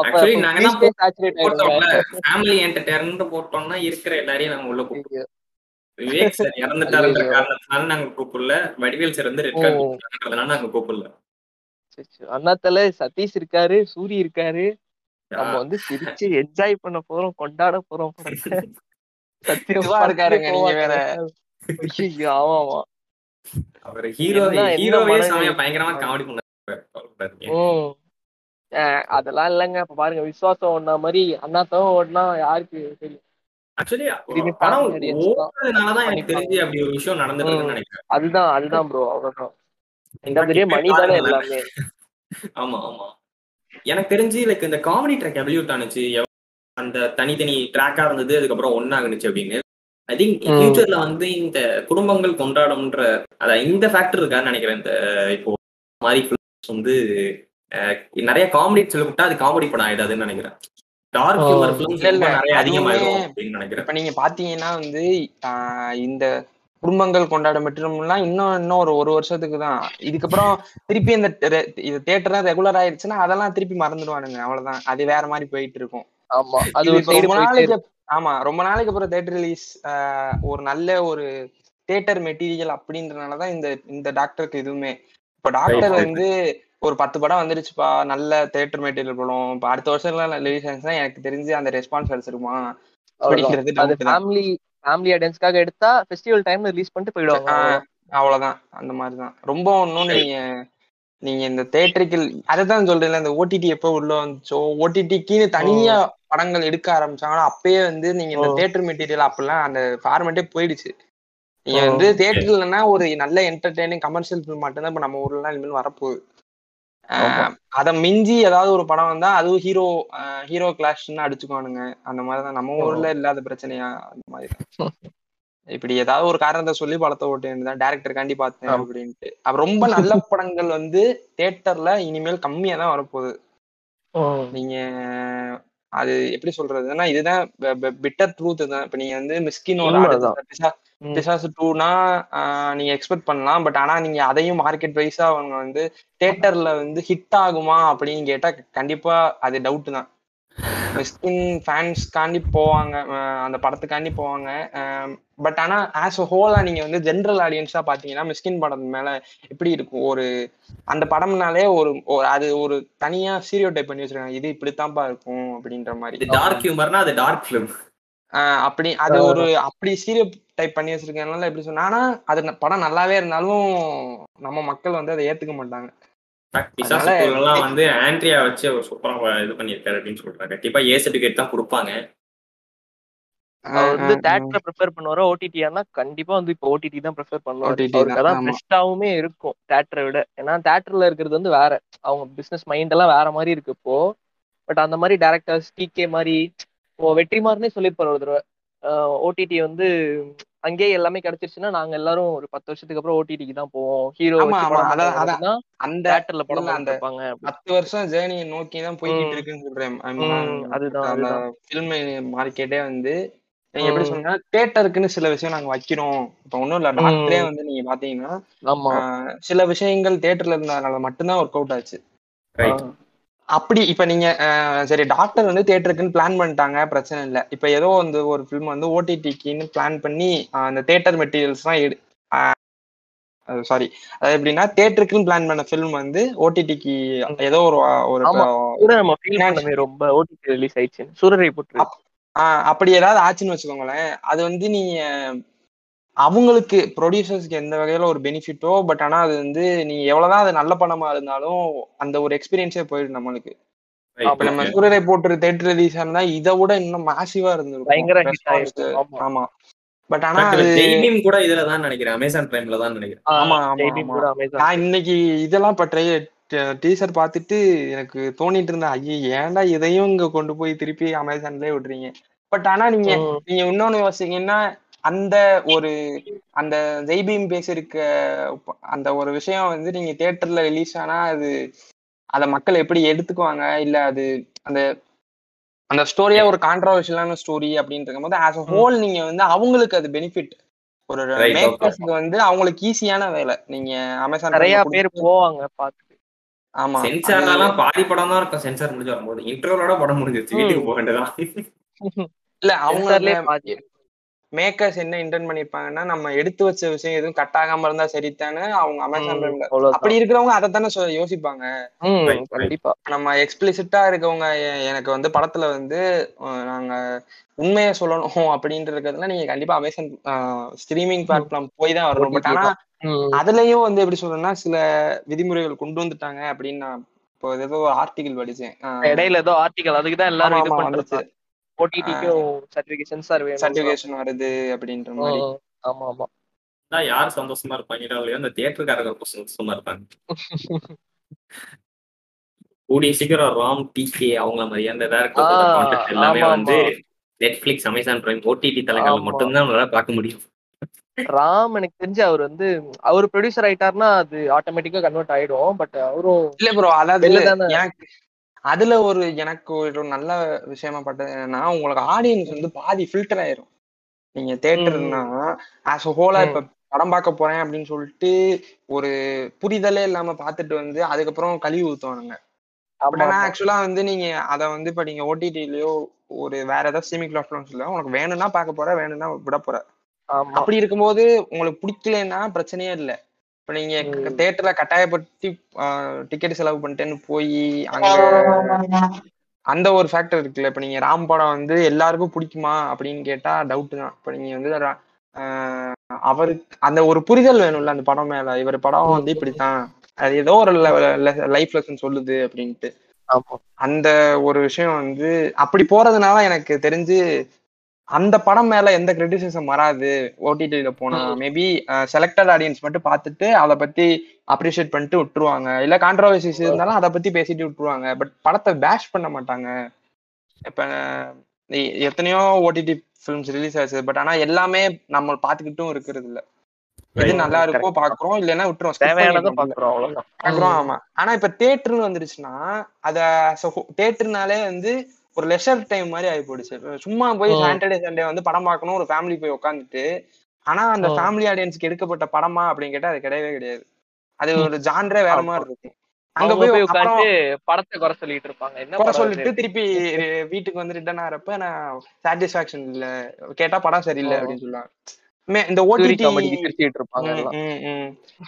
ஆக்சுவலி நாங்க என்ன போட்டோம்ல ஃபேமிலி போட்டோம்னா இருக்கிற எல்லாரையும் உள்ள கூப்பிடுவோம் விவேக் சார் இறந்துட்டாருன்ற ஐயையோ. காரணத்தினால நாங்க கூப்பிடல வடிவேல் சார் வந்து ரெட் கார்டு ஓ. கொடுத்தாங்கன்றதுனால நாங்க கூப்பிடல. அண்ணாத்தல சதீஷ் இருக்காரு சூரி இருக்காரு நம்ம வந்து சிரிச்சு என்ஜாய் பண்ண போறோம் கொண்டாட போறோம். சத்தியமா இதுவா இருக்காருங்க, நீங்க வேற. ஆமா ஆமா அவர் ஹீரோ ஹீரோவே? சமய பயங்கரமா காமெடி. அஹ் அதெல்லாம் இல்லைங்க இப்ப பாருங்க விசுவாசம் ஓடினா மாதிரி அண்ணாத்தவும் ஓடினா யாருக்கு தெரியும் ஆக்சுவலி ஓடுறதுனாலதான் எனக்கு. தெரிஞ்சு அப்படி ஒரு விஷயம் நடந்துருக்குன்னு. நினைக்கிறேன் அதுதான் அதுதான் ப்ரோ அவ்வளவுதான் இந்த மணி தானே. எல்லாமே ஆமா ஆமா எனக்கு தெரிஞ்சு லைக் இந்த காமெடி ட்ராக் எவல்யூட் ஆனுச்சு அந்த தனித்தனி ட்ராக்கா இருந்தது அதுக்கப்புறம் ஒன்னாகுனுச்சு அப்படின்னு ஐ திங்க். ஃபியூச்சர்ல வந்து இந்த குடும்பங்கள் கொண்டாடும்ன்ற அதான் இந்த ஃபேக்டர் இருக்கான்னு நினைக்கிறேன். இந்த இப்போ மாதிரி வந்து நிறைய காமெடி சொல்லிவிட்டா அது காமெடி படம் ஆயிடாதுன்னு நினைக்கிறேன். டார்க். நிறைய அதிகமாயிடும் அதுவுமே அப்படின்னு நினைக்கிறேன். இப்ப நீங்க பாத்தீங்கன்னா வந்து ஆஹ் இந்த குடும்பங்கள் கொண்டாட மெட்ரிமம்லாம் இன்னும் இன்னும் ஒரு ஒரு வருஷத்துக்கு தான். இதுக்கப்புறம் திருப்பி இந்த இது தேட்டரா ரெகுலர் ஆயிடுச்சுன்னா அதெல்லாம் திருப்பி மறந்துடுவானுங்க. அவ்வளவுதான். அது வேற மாதிரி போயிட்டு இருக்கும். ஆமா. அது ஆமா ரொம்ப நாளைக்கு அப்புறம் தேட்டர் ரிலீஸ் ஒரு நல்ல ஒரு தேட்டர் மெட்டீரியல் அப்படின்றனாலதான் இந்த இந்த டாக்டருக்கு எதுவுமே. இப்ப டாக்டர். வந்து ஒரு பத்து படம் வந்துருச்சுப்பா நல்ல தேட்டர் மெட்டீரியல் படம். இப்போ அடுத்த வருஷம் ரிலீஸ் ஆச்சுன்னா எனக்கு தெரிஞ்சு அந்த ரெஸ்பான்ஸ் கிடைச்சிருமா. ஃபேமிலி ஃபேமிலி ஆடியன்ஸ்க்காக எடுத்தா ஃபெஸ்டிவல் டைம்ல ரிலீஸ் பண்ணிட்டு போயிடுவாங்க அவ்வளவுதான். அந்த மாதிரிதான். ரொம்ப ஒன்றும் நீங்க நீங்க இந்த தேட்டரிக்கல் அதுதான் சொல்றேன்ல இந்த ஓடிடி எப்போ உள்ள வந்துச்சோ ஓடிடிக்குன்னு தனியா படங்கள் எடுக்க ஆரம்பிச்சாங்களோ அப்பயே வந்து நீங்க இந்த. தேட்டர் மெட்டீரியல் அப்பெல்லாம் அந்த ஃபார்மேட்டே போயிடுச்சு. நீங்க. வந்து தேட்டர்லன்னா ஒரு நல்ல என்டர்டெய்னிங் கமர்ஷியல் ஃபிலிம் மட்டும்தான் இப்ப நம்ம ஊர்ல இனிமேல் வரப்போகுது. அத மிஞ்சி ஏதாவது ஒரு படம் வந்தா அதுவும் ஹீரோ ஹீரோ கிளாஷ்னு அடிச்சுக்குவானுங்க. அந்த மாதிரிதான் நம்ம ஊர்ல இல்லாத பிரச்சனையா அந்த மாதிரி இப்படி ஏதாவது ஒரு காரணத்தை சொல்லி படத்தை ஓட்ட வேண்டியதான் டேரக்டர் காண்டி பார்த்தேன். அப்படின்ட்டு. அப்ப ரொம்ப நல்ல படங்கள் வந்து தியேட்டர்ல இனிமேல் கம்மியா தான் வரப்போகுது. நீங்க அது எப்படி சொல்றதுன்னா இதுதான் பிட்டர் ட்ரூத் தான். இப்ப நீங்க வந்து மிஸ்கினோட. பிசாசு டூனா நீங்க எக்ஸ்பெக்ட் பண்ணலாம். பட் ஆனா நீங்க அதையும் மார்க்கெட் வைஸா அவங்க வந்து தியேட்டர்ல வந்து ஹிட் ஆகுமா அப்படின்னு கேட்டா கண்டிப்பா அது டவுட் தான். மிஸ்கின் ஃபேன்ஸ் காண்டி போவாங்க அந்த படத்துக்காண்டி போவாங்க. பட் ஆனா ஆஸ் அ ஹோலா நீங்க வந்து ஜென்ரல் ஆடியன்ஸா பாத்தீங்கன்னா மிஸ்கின் படம் மேல எப்படி இருக்கும்? ஒரு அந்த படம்னாலே ஒரு ஒரு- அது ஒரு தனியா சீரியோ டைப் பண்ணி வச்சிருக்காங்க. இது இப்படித்தான்ப்பா இருக்கும் அப்படின்ற மாதிரி. டார்க் ஹியூமர்னா அது டார்க் ஃபிலிம் அப்படி அது ஒரு அப்படி சீரியோ டைப் பண்ணி வச்சிருக்கனால எப்படி சொன்னா ஆனா அது படம் நல்லாவே இருந்தாலும் நம்ம மக்கள் வந்து அதை ஏத்துக்க மாட்டாங்க. வந்து ஆண்ட்ரியா வச்சு அவர் சூப்பரா இது பண்ணியிருக்காரு அப்படின்னு சொல்றாங்க கண்டிப்பா ஏ சர்டிபிகேட் தான் கொடுப்பாங்க. அவர் வந்து ஆஹ் தேட்டரை ப்ரிஃபர் பண்ணுவாரா. ஓடிடியானா கண்டிப்பா வந்து இப்போ ஓடிடி தான் ப்ரிஃபர் பண்ணுவாரு. அவருக்கு தான், அதான். பெஸ்டாவுமே இருக்கும் தேட்டரை விட. ஏன்னா தேட்டர்ல இருக்கிறது வந்து வேற. அவங்க பிசினஸ் மைண்ட் எல்லாம் வேற மாதிரி இருக்கு இப்போ. பட் அந்த மாதிரி டேரக்டர்ஸ் டிகே மாதிரி இப்போ வெற்றிமாறனே சொல்லியிருப்பாரு ஒரு தடவை. ஓடிடி வந்து அங்கேயே எல்லாமே கிடைச்சிருச்சுன்னா நாங்க எல்லாரும் ஒரு பத்து வருஷத்துக்கு அப்புறம் ஓடிடிக்கு தான் போவோம். ஹீரோ அந்த தேட்டர்ல படம் பார்ப்பாங்க பத்து வருஷம் ஜேர்னியை நோக்கி தான் போய்கிட்டு. இருக்குன்னு சொல்றேன். அதுதான். ஃபில்ம் மார்க்கெட்டே வந்து நீங்க எப்படி. சொன்னா தியேட்டருக்குன்னு சில விஷயம் நாங்க வைக்கிறோம். இப்ப ஒண்ணும் இல்ல. டாக்டரே வந்து நீங்க பாத்தீங்கன்னா சில விஷயங்கள் தியேட்டர்ல இருந்ததுனால மட்டும்தான் ஒர்க் அவுட் ஆச்சு. அப்படி இப்ப நீங்க சரி டாக்டர் வந்து தியேட்டருக்குன்னு பிளான் பண்ணிட்டாங்க பிரச்சனை இல்ல. இப்ப ஏதோ வந்து ஒரு ஃபிலிம் வந்து ஓடிடிக்குன்னு பிளான் பண்ணி அந்த தியேட்டர் மெட்டீரியல்ஸ் தான் எடு சாரி அது எப்படின்னா தியேட்டருக்குன்னு பிளான் பண்ண ஃபிலிம் வந்து ஓடிடிக்கு ஏதோ ஒரு ஒரு ரொம்ப ஓடிடி ரிலீஸ் ஆயிடுச்சு சூரரை போட்டு ஆஹ் அப்படி ஏதாவது ஆச்சுன்னு வச்சுக்கோங்களேன். அது வந்து நீங்க அவங்களுக்கு ப்ரொடியூசர்ஸ்க்கு எந்த வகையில ஒரு பெனிஃபிட்டோ பட் ஆனா அது வந்து நீங்க எவ்வளவுதான் அது நல்ல படமா இருந்தாலும் அந்த ஒரு எக்ஸ்பீரியன்ஸே போயிடும் நம்மளுக்கு. இப்ப நம்ம சூரியரை போட்டு தேட்டர் ரிலீஸ் இருந்தா இதை விட இன்னும் மாசிவா இருந்திருக்கும். ஆமா. பட் ஆனா அது ஜெய்பீம் கூட இதுல தான் நினைக்கிறேன். அமேசான் பிரைம்ல தான் நினைக்கிறேன். ஆமா, ஆமா, நான் இன்னைக்கு இதெல்லாம் இப்ப ட்ரை டீசர் பார்த்துட்டு எனக்கு தோணிட்டு இருந்தேன். ஐயோ ஏன்டா இதையும் இங்க கொண்டு போய் திருப்பி அமேசான்லயே விடுறீங்க பட் ஆனா நீங்க. நீங்க இன்னொன்னு யோசிச்சீங்கன்னா அந்த ஒரு அந்த ஜெய்பீம் பேசியிருக்க அந்த ஒரு விஷயம் வந்து நீங்க தியேட்டர்ல ரிலீஸ் ஆனா அது அத மக்கள் எப்படி எடுத்துக்குவாங்க? இல்ல அது அந்த அந்த ஸ்டோரியா ஒரு கான்ட்ரவர்ஷியலான ஸ்டோரி அப்படின்னு இருக்கும்போது ஆஸ் அ ஹோல் நீங்க வந்து அவங்களுக்கு அது பெனிஃபிட் ஒரு. மேக்கர்ஸ்க்கு வந்து அவங்களுக்கு ஈஸியான வேலை. நீங்க அமேசான் நிறைய பேர் போவாங்க பாத்து ஆமா. சென்சார்லாம் பாதி படம் தான் இருக்கும். சென்சார் முடிஞ்சு வரும்போது. இன்டர்வலோட படம் முடிஞ்சிருச்சு. வீட்டுக்கு போக வேண்டியதான் இல்ல அவங்க மேக்கர்ஸ் என்ன இன்டென்ட் பண்ணிருப்பாங்கன்னா நம்ம எடுத்து வச்ச விஷயம் எதுவும் கட் ஆகாம இருந்தா சரித்தானே அவங்க அமேசான் பிரைம்ல. அப்படி இருக்கிறவங்க அதை தானே யோசிப்பாங்க. கண்டிப்பா. நம்ம எக்ஸ்பிளிசிட்டா இருக்கவங்க எனக்கு வந்து படத்துல வந்து நாங்க உண்மையை சொல்லணும் அப்படின்ற இருக்கிறதுல நீங்க கண்டிப்பா அமேசான் ஸ்ட்ரீமிங் பிளாட்ஃபார்ம் போய் தான் வரணும். பட் ஆனா அதுலயும் வந்து எப்படி சொல்றேன்னா சில விதிமுறைகள் கொண்டு வந்துட்டாங்க அப்படின்னு நான் இப்போ ஏதோ ஒரு ஆர்டிகல் படிச்சேன் இடையில ஏதோ ஆர்டிகல் அதுக்கு தான் எல்லாரும் இது பண்றது ஓடிடிக்கும் சர்டிபிகேட் சென்சார் வேணும். சர்டிபிகேஷன் வருது அப்படின்ற மாதிரி. ஆமா ஆமா அதான் யார் சந்தோஷமா இருப்பாங்க? இல்லையோ அந்த தியேட்டருக்காரங்க ரொம்ப சந்தோஷமா இருப்பாங்க. கூடிய சீக்கிரம் ராம் டிகே அவங்கள மாதிரியே அந்த டேரக்டர் எல்லாமே வந்து. நெட்ஃபிளிக்ஸ் அமேசான் பிரைம் ஓடிடி தளங்கள்ல. மட்டும்தான் நம்மளால பார்க்க முடியும். ராம் எனக்கு தெரிஞ்சு அவர் வந்து அவர் ப்ரொடியூசர் ஆயிட்டாருன்னா அது ஆட்டோமேட்டிக்கா கன்வெர்ட் ஆயிடும். பட் அவரும் இல்ல ப்ரோ அதாவது எனக்கு அதுல ஒரு எனக்கு ஒரு நல்ல விஷயமா பட்டது என்னன்னா உங்களுக்கு ஆடியன்ஸ் வந்து பாதி ஃபில்டர் ஆயிரும். நீங்க தேட்டர்னா ஆஸ் ஹோலா இப்ப படம் பார்க்க போறேன் அப்படின்னு சொல்லிட்டு ஒரு புரிதலே இல்லாம பார்த்துட்டு வந்து அதுக்கப்புறம் கழுவி ஊத்துவானுங்க. பட் ஆனா ஆக்சுவலா வந்து நீங்க அத வந்து இப்ப நீங்க ஓடிடிலயோ ஒரு வேற ஏதாவது ஸ்ட்ரீமிங் பிளாட்ஃபார்ம்ஸ்ல உனக்கு வேணும்னா பார்க்க போற வேணும்னா விட போற. அப்படி இருக்கும்போது உங்களுக்கு பிடிக்கலன்னா பிரச்சனையே இல்ல. இப்ப நீங்க ம். தியேட்டர்ல கட்டாயப்படுத்தி டிக்கெட் செலவு பண்ணிட்டேன்னு போய் அங்க அந்த ஒரு ஃபேக்டர் இருக்குல்ல. இப்ப நீங்க ராம் படம் வந்து எல்லாருக்கும் பிடிக்குமா அப்படின்னு கேட்டா டவுட் தான். இப்ப நீங்க வந்து அவருக்கு அந்த ஒரு புரிதல் வேணும்ல அந்த படம் மேல. இவர் படம் வந்து இப்படித்தான். அது ஏதோ ஒரு லைஃப் லெசன் சொல்லுது அப்படின்ட்டு. ஆமா. அந்த ஒரு விஷயம் வந்து அப்படி போறதுனால எனக்கு தெரிஞ்சு அந்த படம் மேல எந்த கிரிட்டிசிசம் வராது ஓடிடில போனா. மேபி செலக்டட் ஆடியன்ஸ் மட்டும் பார்த்துட்டு அதை பத்தி அப்ரிஷியேட் பண்ணிட்டு விட்டுருவாங்க. இல்ல கான்ட்ரவர்சிஸ் இருந்தாலும் அதை பத்தி பேசிட்டு விட்டுருவாங்க. பட் படத்தை பேஷ் பண்ண மாட்டாங்க. இப்ப எத்தனையோ ஓடிடி ஃபிலிம்ஸ் ரிலீஸ் ஆச்சு. பட் ஆனா எல்லாமே நம்ம பாத்துக்கிட்டும் இருக்கிறது இல்ல. எது Right. நல்லா இருக்கோ பாக்குறோம் இல்லைன்னா விட்டுறோம் skip தேவையானதை பாக்குறோம் ஆமா. ஆனா இப்ப தேட்டர்னு வந்துருச்சுன்னா அத தேட்டர்னாலே வந்து ஒரு லெஷர் டைம் மாதிரி ஆகி போயிடுச்சு சும்மா போய். சாட்டர்டே சண்டே வந்து படம் பார்க்கணும் ஒரு ஃபேமிலி போய் உட்காந்துட்டு ஆனா அந்த. ஃபேமிலி ஆடியன்ஸ்க்கு எடுக்கப்பட்ட படமா அப்படின்னு கேட்டா அது கிடையவே கிடையாது அது ஒரு ஜான்ரே வேற. மாதிரி இருக்கும் அங்க போய் உட்காந்து படத்தை குறை சொல்லிட்டு இருப்பாங்க என்ன குறை சொல்லிட்டு? திருப்பி வீட்டுக்கு வந்து ரிட்டர்ன் ஆறப்ப நான் சாட்டிஸ்பாக்சன் இல்ல கேட்டா படம் சரியில்லை. அப்படின்னு சொல்லுவாங்க இந்த ஓடிடி இருப்பாங்க.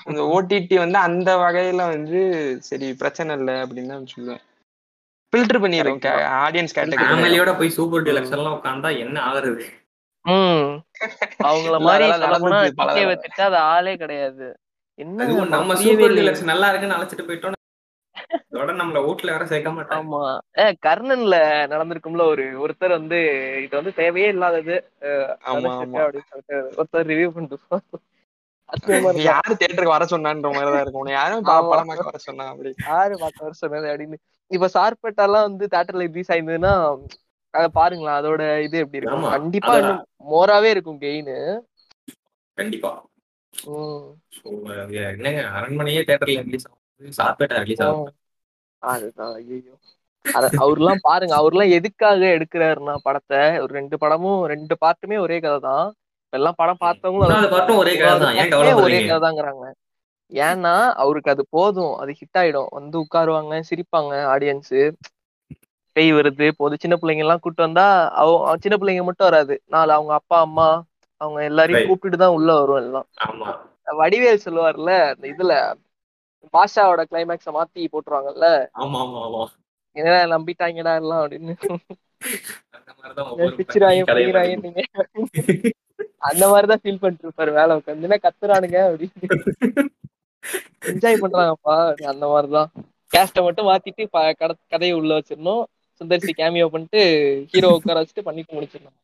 இந்த ஓடிடி வந்து அந்த வகையில வந்து சரி பிரச்சனை இல்ல அப்படின்னு தான் சொல்லுவேன் ஃபில்டர் பண்ணிரும் ஆடியன்ஸ் கேட்டகரி ஃபேமிலியோட போய் சூப்பர் டீலக்ஸ் எல்லாம் உட்காந்தா என்ன ஆகுறது? ம். அவங்கள மாதிரி அதெல்லாம் சொல்ல போனா நடந்துச்சு பல டிக்கே தடவை. வச்சுட்டு அது ஆளே கிடையாது. என்ன நம்ம சூப்பர். டீலக்ஸ் நல்லா இருக்குன்னு அழைச்சிட்டு போயிட்டோம் நம்மள வீட்டுல வேற சேர்க்க மாட்டாங்க. ஆமா. ஏ கர்ணன்ல நடந்திருக்கும்ல ஒரு ஒருத்தர் வந்து இது வந்து தேவையே இல்லாதது அப்படின்னு சொல்லிட்டு ஒருத்தர் ரிவ்யூ பண்ணிட்டு. யாரு தியேட்டருக்கு வர சொன்னான்ற மாதிரி தான் இருக்கும். உன்னை யாரும் பா- ஆமா. படம் பார்க்க வர சொன்னா அப்படி. யாரு பார்க்க வர சொன்னது அப்படின்னு. இப்ப சார்பேட்டாலாம் வந்து தேட்டர்ல ரிலீஸ் ஆயிருந்ததுன்னா அதை பாருங்களேன் அதோட இது எப்படி இருக்கும்? கண்டிப்பா. இன்னும் மோராவே இருக்கும் கெயின். கண்டிப்பா. என்னங்க அரண்மனையே தேட்டர்ல ரிலீஸ் ஆகுது. சார்பேட்டா ரிலீஸ் ஆகுது. அதுதான் ஐயோ அவர்லாம் பாருங்க அவர்லாம் எதுக்காக எடுக்கிறாருன்னா படத்தை ஒரு ரெண்டு படமும் ரெண்டு பார்ட்டுமே ஒரே கதை தான் எல்லாம் படம் பார்த்தவங்களும் ஒரே கதை தாங்கிறாங்க. ஏன்னா அவருக்கு அது போதும். அது ஹிட் ஆயிடும். வந்து உட்காருவாங்க சிரிப்பாங்க ஆடியன்ஸ் பேய் வருது போது சின்ன பிள்ளைங்க எல்லாம் கூட்டு வந்தா அவ சின்ன பிள்ளைங்க மட்டும் வராது. நாலு அவங்க அப்பா அம்மா அவங்க எல்லாரையும். கூப்பிட்டுட்டு தான் உள்ள வரும் எல்லாம். ஆமா. வடிவேல் சொல்லுவார்ல அந்த இதுல பாஷாவோட கிளைமேக்ஸ மாத்தி போட்டுருவாங்கல்ல. ஆமா ஆமா ஆமா என்ன நம்பிட்டாங்கடா எல்லாம் அப்படின்னு. அந்த மாதிரிதான் ஃபீல் பண்ணிட்டு இருப்பாரு வேலை உட்காந்து கத்துறானுங்க அப்படின்னு என்ஜாய் பண்றாங்கப்பா அந்த மாதிரிதான். கேஸ்ட மட்டும் மாத்திட்டு கதையை உள்ள வச்சிடணும். சுந்தர்சி கேமியோ பண்ணிட்டு ஹீரோ உட்கார வச்சுட்டு பண்ணிட்டு முடிச்சிடணும்.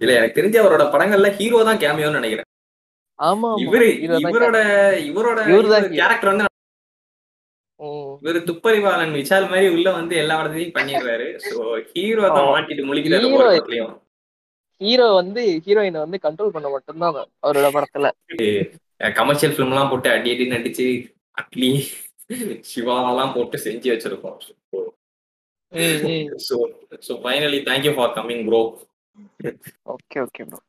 இல்ல எனக்கு தெரிஞ்ச அவரோட படங்கள்ல ஹீரோ தான் கேமியோன்னு நினைக்கிறேன். ஆமா இவரு இவரோட இவரோட. கேரக்டர் வந்து. இவரு துப்பறிவாளன் விஷால் மாதிரி உள்ள வந்து எல்லா படத்தையும் பண்ணிடுறாரு. சோ ஹீரோ தான். மாட்டிட்டு முழிக்கிறாரு ஹீரோ வந்து ஹீரோயினை வந்து கண்ட்ரோல் பண்ண மட்டும்தான் அவரோட படத்துல. கமர்ஷியல் ஃபிலிம் எல்லாம் போட்டு அடி அடி நடிச்சு அட்லி சிவாலாம் போட்டு செஞ்சு வச்சிருக்கோம். So so finally thank you for coming bro okay okay bro